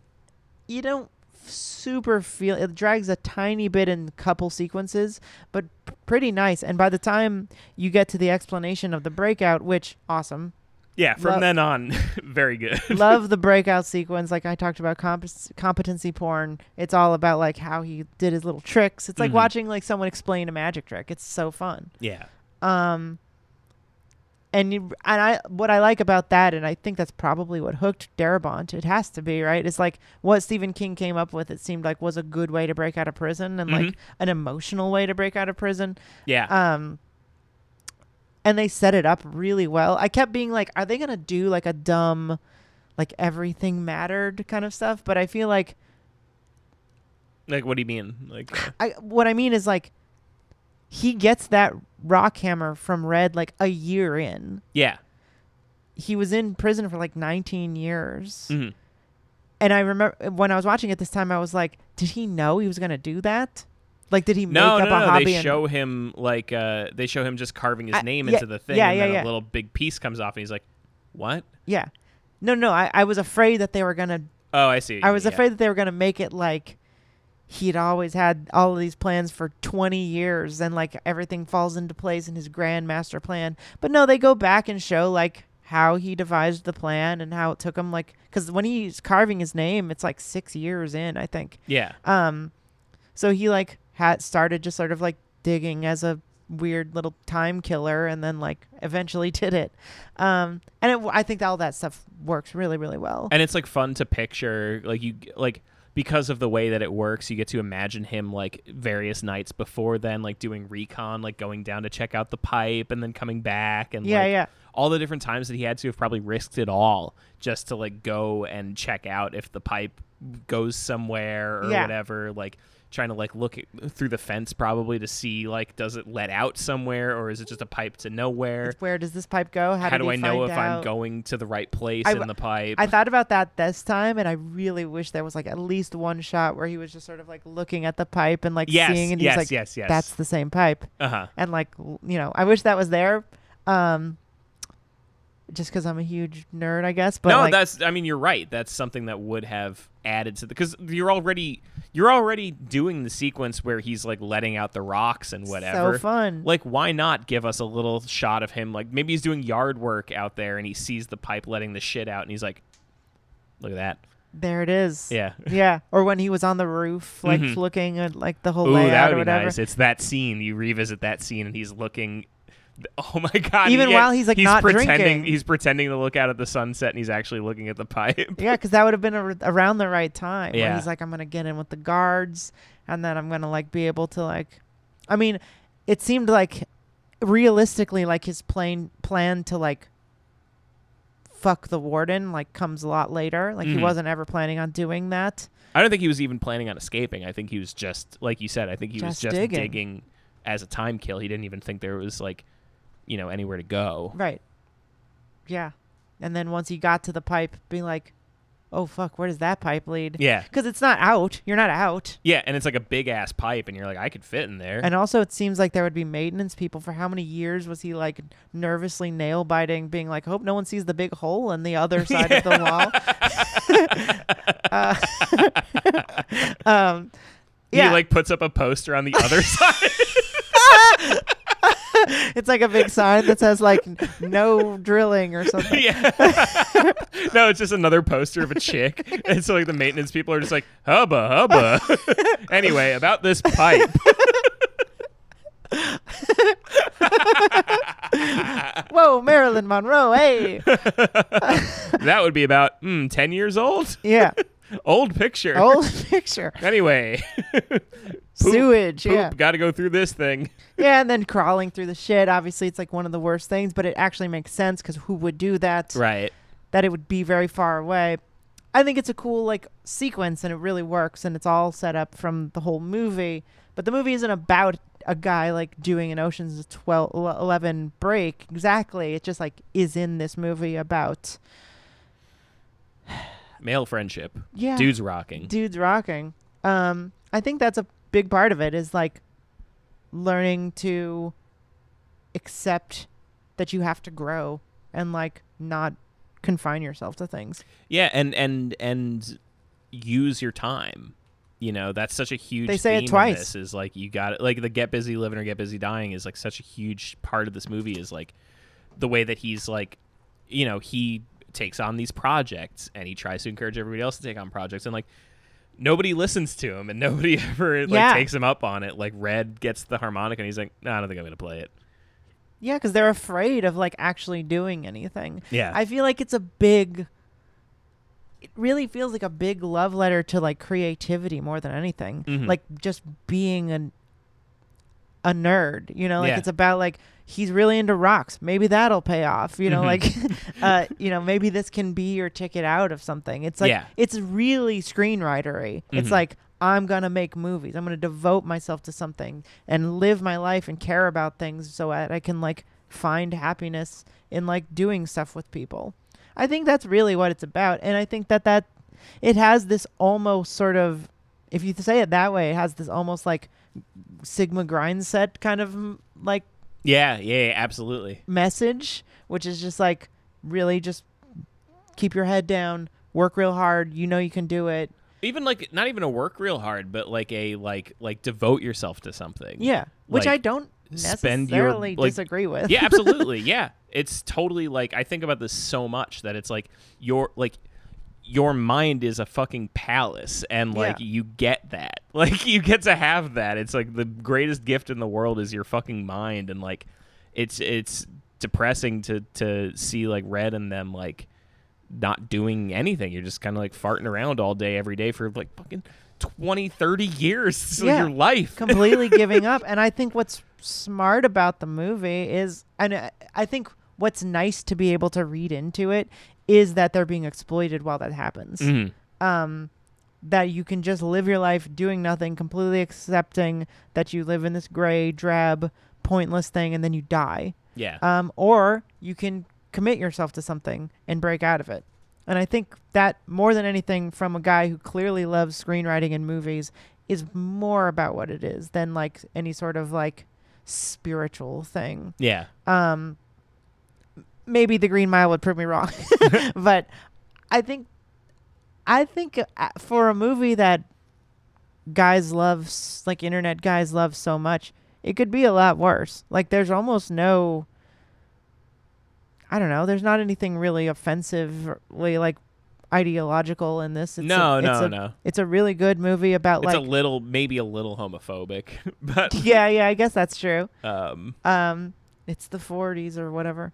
you don't super feel it drags a tiny bit in couple sequences, but p- pretty nice. And by the time you get to the explanation of the breakout, which awesome, Yeah. From Lo- then on, very good. love the breakout sequence. Like I talked about compet- competency porn. It's all about like how he did his little tricks. It's like Mhm. watching like someone explain a magic trick. It's so fun. yeah. Um, and you, and I what I like about that, and I think that's probably what hooked Darabont. It has to be right. It's like what Stephen King came up with. It seemed like was a good way to break out of prison and like Mhm. an emotional way to break out of prison. Yeah. Um, and they set it up really well. I kept being like, are they gonna do like a dumb, like everything mattered kind of stuff? But I feel like like, what do you mean? Like, I what I mean is like he gets that rock hammer from Red like a year in. yeah. he was in prison for like 19 years. hmm And I remember when I was watching it this time, I was like, did he know he was going to do that? Like, did he No, make no, up a no. hobby? They show him like uh, they show him just carving his I- name yeah, into the thing, yeah, and yeah, then yeah. a little big piece comes off, and he's like, "What? yeah. No, no. I, I was afraid that they were going to, Oh, I see. I was yeah. afraid that they were going to make it like he'd always had all of these plans for 20 years and like everything falls into place in his grand master plan. But no, they go back and show like how he devised the plan and how it took him like, because when he's carving his name, it's like six years in, I think. Yeah. Um, so he like had started just sort of like digging as a weird little time killer, and then like eventually did it. Um, and it, I think all that stuff works really, really well. and it's like fun to picture like you like because of the way that it works, you get to imagine him like various nights before then, like doing recon, like going down to check out the pipe and then coming back, and Yeah, like, yeah. all the different times that he had to have probably risked it all just to like go and check out if the pipe goes somewhere or Yeah. whatever. Like trying to like look through the fence probably to see like does it let out somewhere or is it just a pipe to nowhere? Where does this pipe go? How, How did do I know if I'm going to the right place I in the pipe? I thought about that this time, and I really wish there was like at least one shot where he was just sort of like looking at the pipe and like yes, seeing, and yes, he's like, yes, yes. "That's the same pipe." uh huh. And like, you know, I wish that was there, um, just because I'm a huge nerd, I guess. But no, like, that's. I mean, you're right. That's something that would have added to the because you're already you're already doing the sequence where he's like letting out the rocks and whatever. so fun. Like, why not give us a little shot of him? Like, maybe he's doing yard work out there and he sees the pipe letting the shit out, and he's like, "Look at that." there it is. Yeah. Yeah. Or when he was on the roof, like Mhm. looking at like the whole Ooh, layout that or would be whatever. nice. It's that scene. You revisit that scene, and he's looking. Oh my god! Even yeah, while he's, like, he's not pretending, drinking. He's pretending to look out at the sunset, and he's actually looking at the pipe. Yeah, because that would have been ar- around the right time. Yeah. he's like, I'm gonna get in with the guards, and then I'm gonna like be able to like. I mean, it seemed like realistically, like his plan plan to like fuck the warden like comes a lot later. Like Mhm. he wasn't ever planning on doing that. I don't think he was even planning on escaping. I think he was just like you said. I think he was Just just digging. digging. as a time kill. He didn't even think there was like, you know, anywhere to go. Right. Yeah, and then once he got to the pipe, being like, "Oh fuck, where does that pipe lead?" Yeah, Because it's not out. You're not out. yeah, and it's like a big ass pipe, and you're like, I could fit in there. And also, it seems like there would be maintenance people. For how many years was he like nervously nail biting, being like, "Hope no one sees the big hole in the other side of the wall." uh, um, yeah, He like puts up a poster on the other side. it's like a big sign that says like "No drilling" or something. yeah. no, it's just another poster of a chick, and so like the maintenance people are just like, hubba hubba. anyway, about this pipe. Whoa, Marilyn Monroe, hey, that would be about mm, ten years old. yeah, Old picture. old picture, Anyway, sewage, poop. yeah. Got to go through this thing. Yeah, and then crawling through the shit. Obviously, it's like one of the worst things, but it actually makes sense because who would do that? Right. That it would be very far away. I think it's a cool like sequence, and it really works, and it's all set up from the whole movie. But the movie isn't about a guy like doing an Ocean's 12, 11 break exactly. It just like is in this movie about Male friendship. yeah, Dudes rocking. dudes rocking. Um, I think that's a big part of it is like learning to accept that you have to grow and like not confine yourself to things. Yeah, and and and use your time. You know, that's such a huge. They say it twice. This is like you got it. Like the get busy living or get busy dying is like such a huge part of this movie. Is like the way that he's like, you know, he takes on these projects and he tries to encourage everybody else to take on projects and like nobody listens to him and nobody ever like Yeah. takes him up on it. Like Red gets the harmonica and he's like, no, I don't think I'm gonna play it. Yeah, because they're afraid of like actually doing anything. Yeah. I feel like it's a big. It really feels like a big love letter to like creativity more than anything. Mhm. Like just being a a nerd, you know, like Yeah. it's about like he's really into rocks. Maybe that'll pay off, you know, Mhm. like uh you know, maybe this can be your ticket out of something. It's like Yeah. it's really screenwritery. It's Mhm. like I'm going to make movies. I'm going to devote myself to something and live my life and care about things so that I can like find happiness in like doing stuff with people. I think that's really what it's about and I think that that it has this almost sort of if you say it that way, it has this almost like Sigma grind set kind of like Yeah, yeah, absolutely. message, which is just like really just keep your head down, work real hard, you know you can do it. Even like not even a work real hard, but like a like like devote yourself to something. Yeah, which Like, I don't spend your, necessarily like- disagree with. yeah, absolutely. Yeah. It's totally like I think about this so much that it's like your like your mind is a fucking palace and like Yeah. you get that. Like you get to have that. It's like the greatest gift in the world is your fucking mind and like it's it's depressing to to see like Red and them like not doing anything. You're just kind of like farting around all day, every day for like fucking 20, 30 years of Yeah. your life. completely giving up. And I think what's smart about the movie is, and I- I think what's nice to be able to read into it is that they're being exploited while that happens. Mhm. Um, that you can just live your life doing nothing, completely accepting that you live in this gray, drab, pointless thing, and then you die. Yeah. Um, or you can commit yourself to something and break out of it. And I think that more than anything, from a guy who clearly loves screenwriting and movies, is more about what it is than like any sort of like spiritual thing. yeah. Um, maybe the Green Mile would prove me wrong, but I think, I think uh, for a movie that guys love, like internet guys love so much, it could be a lot worse. Like there's almost no. I don't know. There's not anything really offensively like ideological in this. It's no, a, no, it's a, no. It's a really good movie about It's like. a little, maybe a little homophobic, but yeah, yeah. I guess that's true. um, Um, it's the 40s or whatever,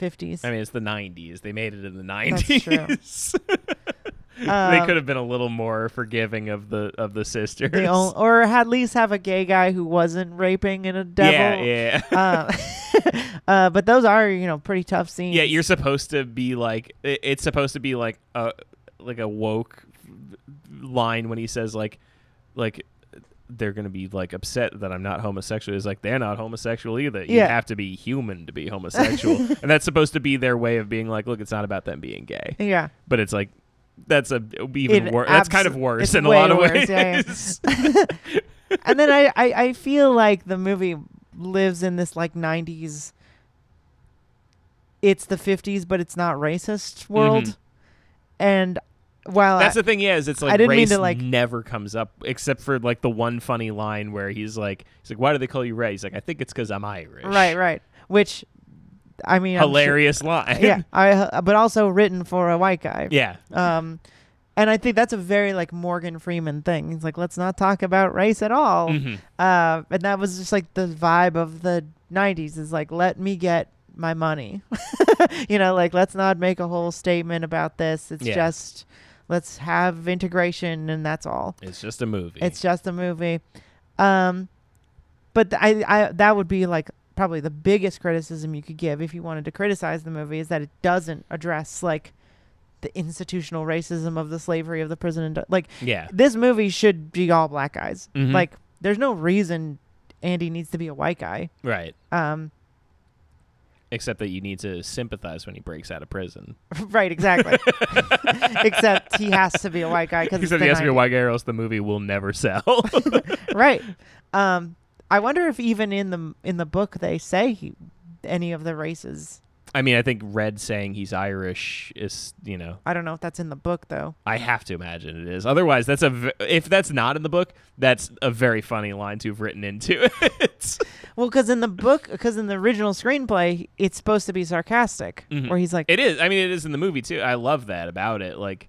50s. I mean, it's the '90s. They made it in the That's '90s. they Um, could have been a little more forgiving of the of the sisters. They all, or at least have a gay guy who wasn't raping in a devil. Yeah, yeah. Uh, uh, but those are you know pretty tough scenes. Yeah, you're supposed to be like i- it's supposed to be like a like a woke line when he says like like they're gonna be like upset that I'm not homosexual. It's like they're not homosexual either. You Yeah. have to be human to be homosexual, and that's supposed to be their way of being like, look, it's not about them being gay, Yeah. but it's like that's a even worse. That's kind of worse in a lot of worse, ways. yeah. and then I, I I feel like the movie lives in this like 90s. It's the 50s, but it's not racist world. Mhm. And while That's I, the thing. Yeah, is it's like didn't mean race to, like- never comes up except for like the one funny line where he's like, he's like, why do they call you Ray? He's like, I think it's because I'm Irish. right, right, which I mean, I'm sure- Hilarious line. yeah, I uh, but also written for a white guy. yeah. Um, and I think that's a very like Morgan Freeman thing. He's like, let's not talk about race at all. Mhm. Uh, and that was just like the vibe of the '90s. Is like, let me get my money. you know, like let's not make a whole statement about this. It's Yeah. just let's have integration, and that's all. It's just a movie. It's just a movie. Um, but th- I, I that would be like probably the biggest criticism you could give if you wanted to criticize the movie is that it doesn't address like the institutional racism of the slavery of the prison. And like yeah. this movie should be all black guys. Mhm. Like there's no reason Andy needs to be a white guy. Right. Um, Except that you need to sympathize when he breaks out of prison. right, exactly. Except he has to be a white guy because he has to be a white guy, or else the movie will never sell. right. Um, I wonder if even in the in the book they say he, any of the races. I mean, I think Red saying he's Irish is, you know, I don't know if that's in the book though. I have to imagine it is. Otherwise, that's a v- if that's not in the book, that's a very funny line to have written into it. Well, because in the book, because in the original screenplay, it's supposed to be sarcastic, Mhm. where he's like, It is. I mean, it is in the movie too. I love that about it. Like,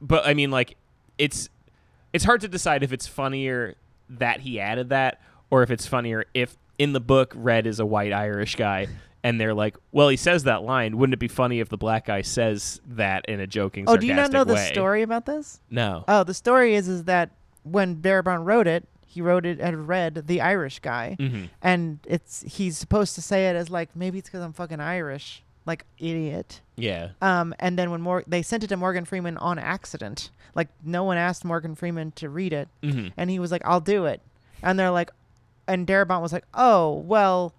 but I mean, like, it's it's hard to decide if it's funnier that he added that, or if it's funnier if in the book Red is a white Irish guy, and they're like, well, he says that line. Wouldn't it be funny if the black guy says that in a joking, "Oh, do you not know the story about this?" No. Oh, the story is is that when Darabont wrote it, he wrote it and read the Irish guy, hmm and it's he's supposed to say it as like maybe it's because I'm fucking Irish, like idiot. Yeah. Um, and then when Mor- they sent it to Morgan Freeman on accident, like no one asked Morgan Freeman to read it, hmm and he was like, "I'll do it," and they're like, and Darabont was like, "Oh, well,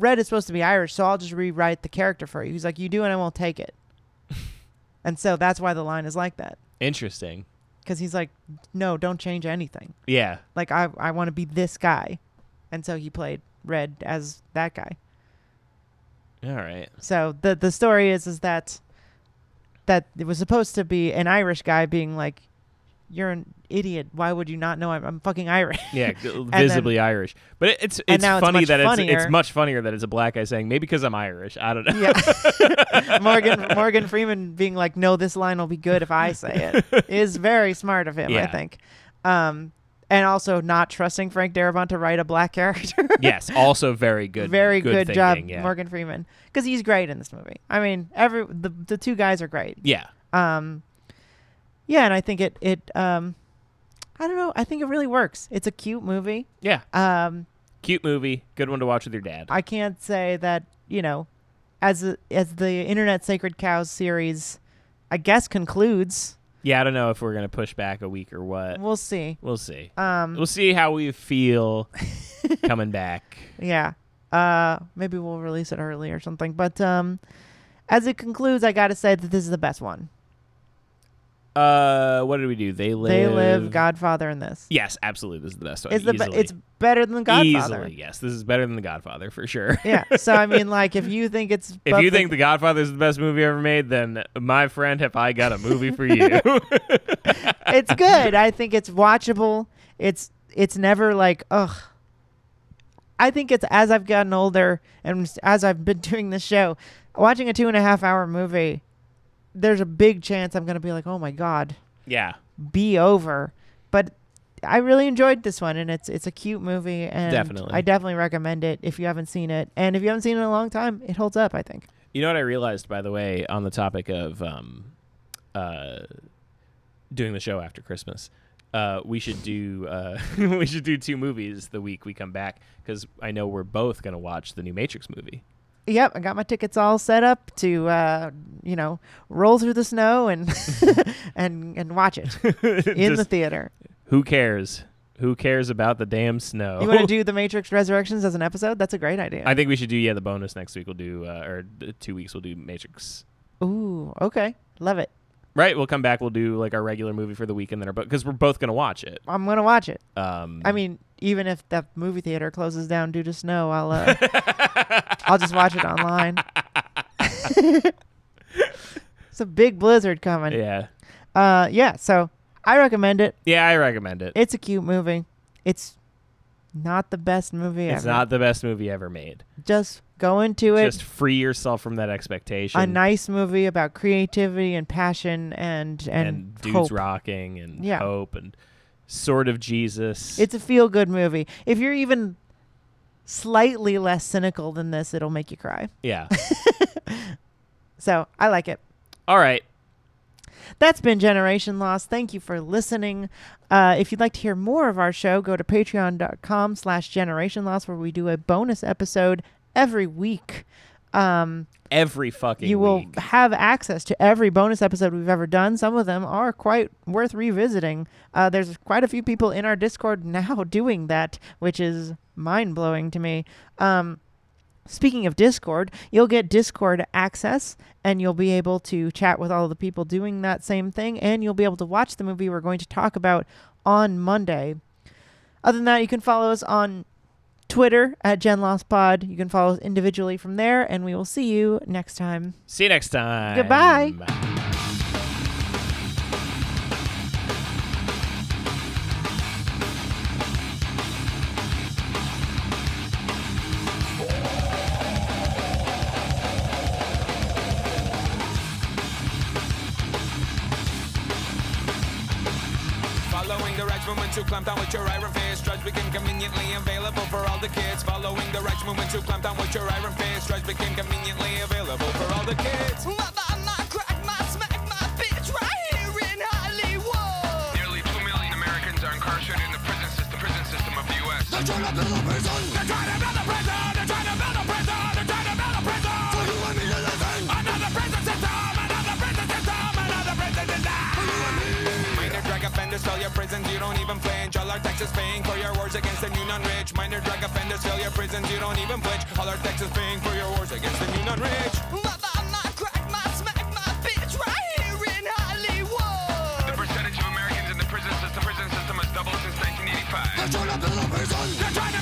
Red is supposed to be Irish, so I'll just rewrite the character for you." He's like, "You do, and I won't take it," and so that's why the line is like that, Interesting. because he's like, "No, don't change anything. Yeah. Like I, I want to be this guy," and so he played Red as that guy. All right. So the the story is is that that it was supposed to be an Irish guy being like, "You're an idiot. Why would you not know I'm, I'm fucking Irish?" Yeah, visibly Irish. But it- it's it's it's funny much that it's funnier. it's much funnier that it's a black guy saying maybe because I'm Irish. I don't know. Yeah. Morgan Morgan Freeman being like, "No, this line will be good if I say it is very smart of him, I think. Um, and also not trusting Frank Darabont to write a black character. yes, also very good. Very good, job, thinking, yeah. Morgan Freeman, because he's great in this movie. I mean, every the the two guys are great. Yeah, Um, yeah, and I think it it um, I don't know. I think it really works. It's a cute movie. yeah. Um, Cute movie. Good one to watch with your dad. I can't say that you know, as a, as the Internet Sacred Cows series, I guess concludes. yeah, I don't know if we're gonna push back a week or what. We'll see. We'll see. Um, We'll see how we feel coming back. yeah. Uh, maybe we'll release it early or something. But um, as it concludes, I gotta say that this is the best one. Uh, what did we do? They live. They live Godfather in this. Yes, absolutely. This is the best one. It's the be- it's better than Godfather. Easily, yes. This is better than The Godfather for sure. Yeah. So I mean, like, if you think it's If you think The Godfather is the best movie ever made, then my friend, have I got a movie for you? it's good. I think it's watchable. It's it's never like ugh. I think it's as I've gotten older and as I've been doing this show, watching a two and a half hour movie, there's a big chance I'm gonna be like, oh my god, yeah, be over. But I really enjoyed this one, and it's it's a cute movie, and Definitely. I definitely recommend it if you haven't seen it, and if you haven't seen it in a long time, it holds up. I think. You know what I realized, by the way, on the topic of um, uh, doing the show after Christmas, uh, we should do uh, we should do two movies the week we come back because I know we're both gonna watch the new Matrix movie. Yep, I got my tickets all set up to, uh, you know, roll through the snow and and and watch it in the theater. who cares? Who cares about the damn snow? You want to do the Matrix Resurrections as an episode? That's a great idea. I think we should do yeah the bonus next week. We'll do uh, or two weeks. We'll do Matrix. Ooh, okay, love it. Right, we'll come back. We'll do like our regular movie for the week, and then our because we're both gonna watch it. I'm gonna watch it. Um, I mean, even if the movie theater closes down due to snow, I'll uh, I'll just watch it online. it's a big blizzard coming. yeah, Uh, yeah. So I recommend it. yeah, I recommend it. It's a cute movie. It's not the best movie It's ever. not the best movie ever made. Just go into it. Just free yourself from that expectation. a nice movie about creativity and passion and and, and, dudes hope. rocking and Yeah. hope and sort of Jesus. It's a feel good movie. If you're even slightly less cynical than this, it'll make you cry. yeah. So I like it. All right. That's been Generation Lost. Thank you for listening. Uh, if you'd like to hear more of our show, go to patreon.com slash generation loss where we do a bonus episode every week. Um, Every fucking you will week. have access to every bonus episode we've ever done. Some of them are quite worth revisiting. Uh, there's quite a few people in our Discord now doing that, which is mind blowing to me. Um, speaking of Discord, you'll get Discord access and you'll be able to chat with all the people doing that same thing, and you'll be able to watch the movie we're going to talk about on Monday. Other than that, you can follow us on Twitter at GenLostPod. You can follow us individually from there, and we will see you next time. See you next time. Goodbye. Following to clamp down with your iron fist. Drugs became conveniently available for all the kids. Following the rights movement to clamp down with your iron fist. Drugs became conveniently available for all the kids. Not that I'm not crack, my smack, my bitch, right here in Hollywood. Nearly 2 million Americans are incarcerated in the prison system, prison system of the U.S. They're trying to build a prison! They're trying to prison! Even flinch. All our taxes paying for your wars against the new non-rich. Minor drug offenders fill your prisons, you don't even flinch. All our taxes paying for your wars against the new non-rich. Right here in Hollywood. The percentage of Americans in the prison system, prison system has doubled since 1985. They're trying to build a prison. They're trying to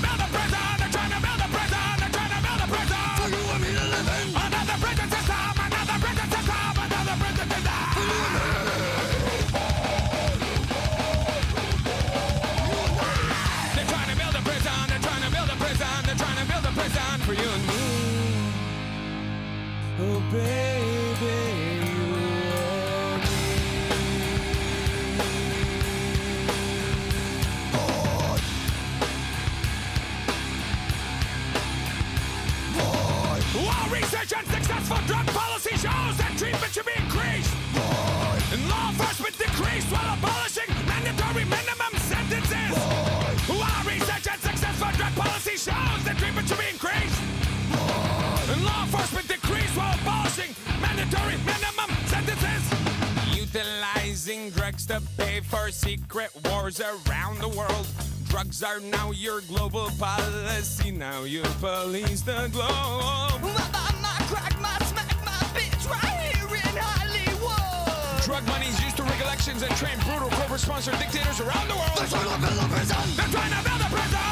Drugs are now your global policy. Now you police the globe. Mother, my crack, my smack, my bitch, right here in Hollywood. Drug money is used to rig elections and train brutal corporate sponsored dictators around the world. They're trying to build a prison. They're trying to build a prison. They're trying to build a prison.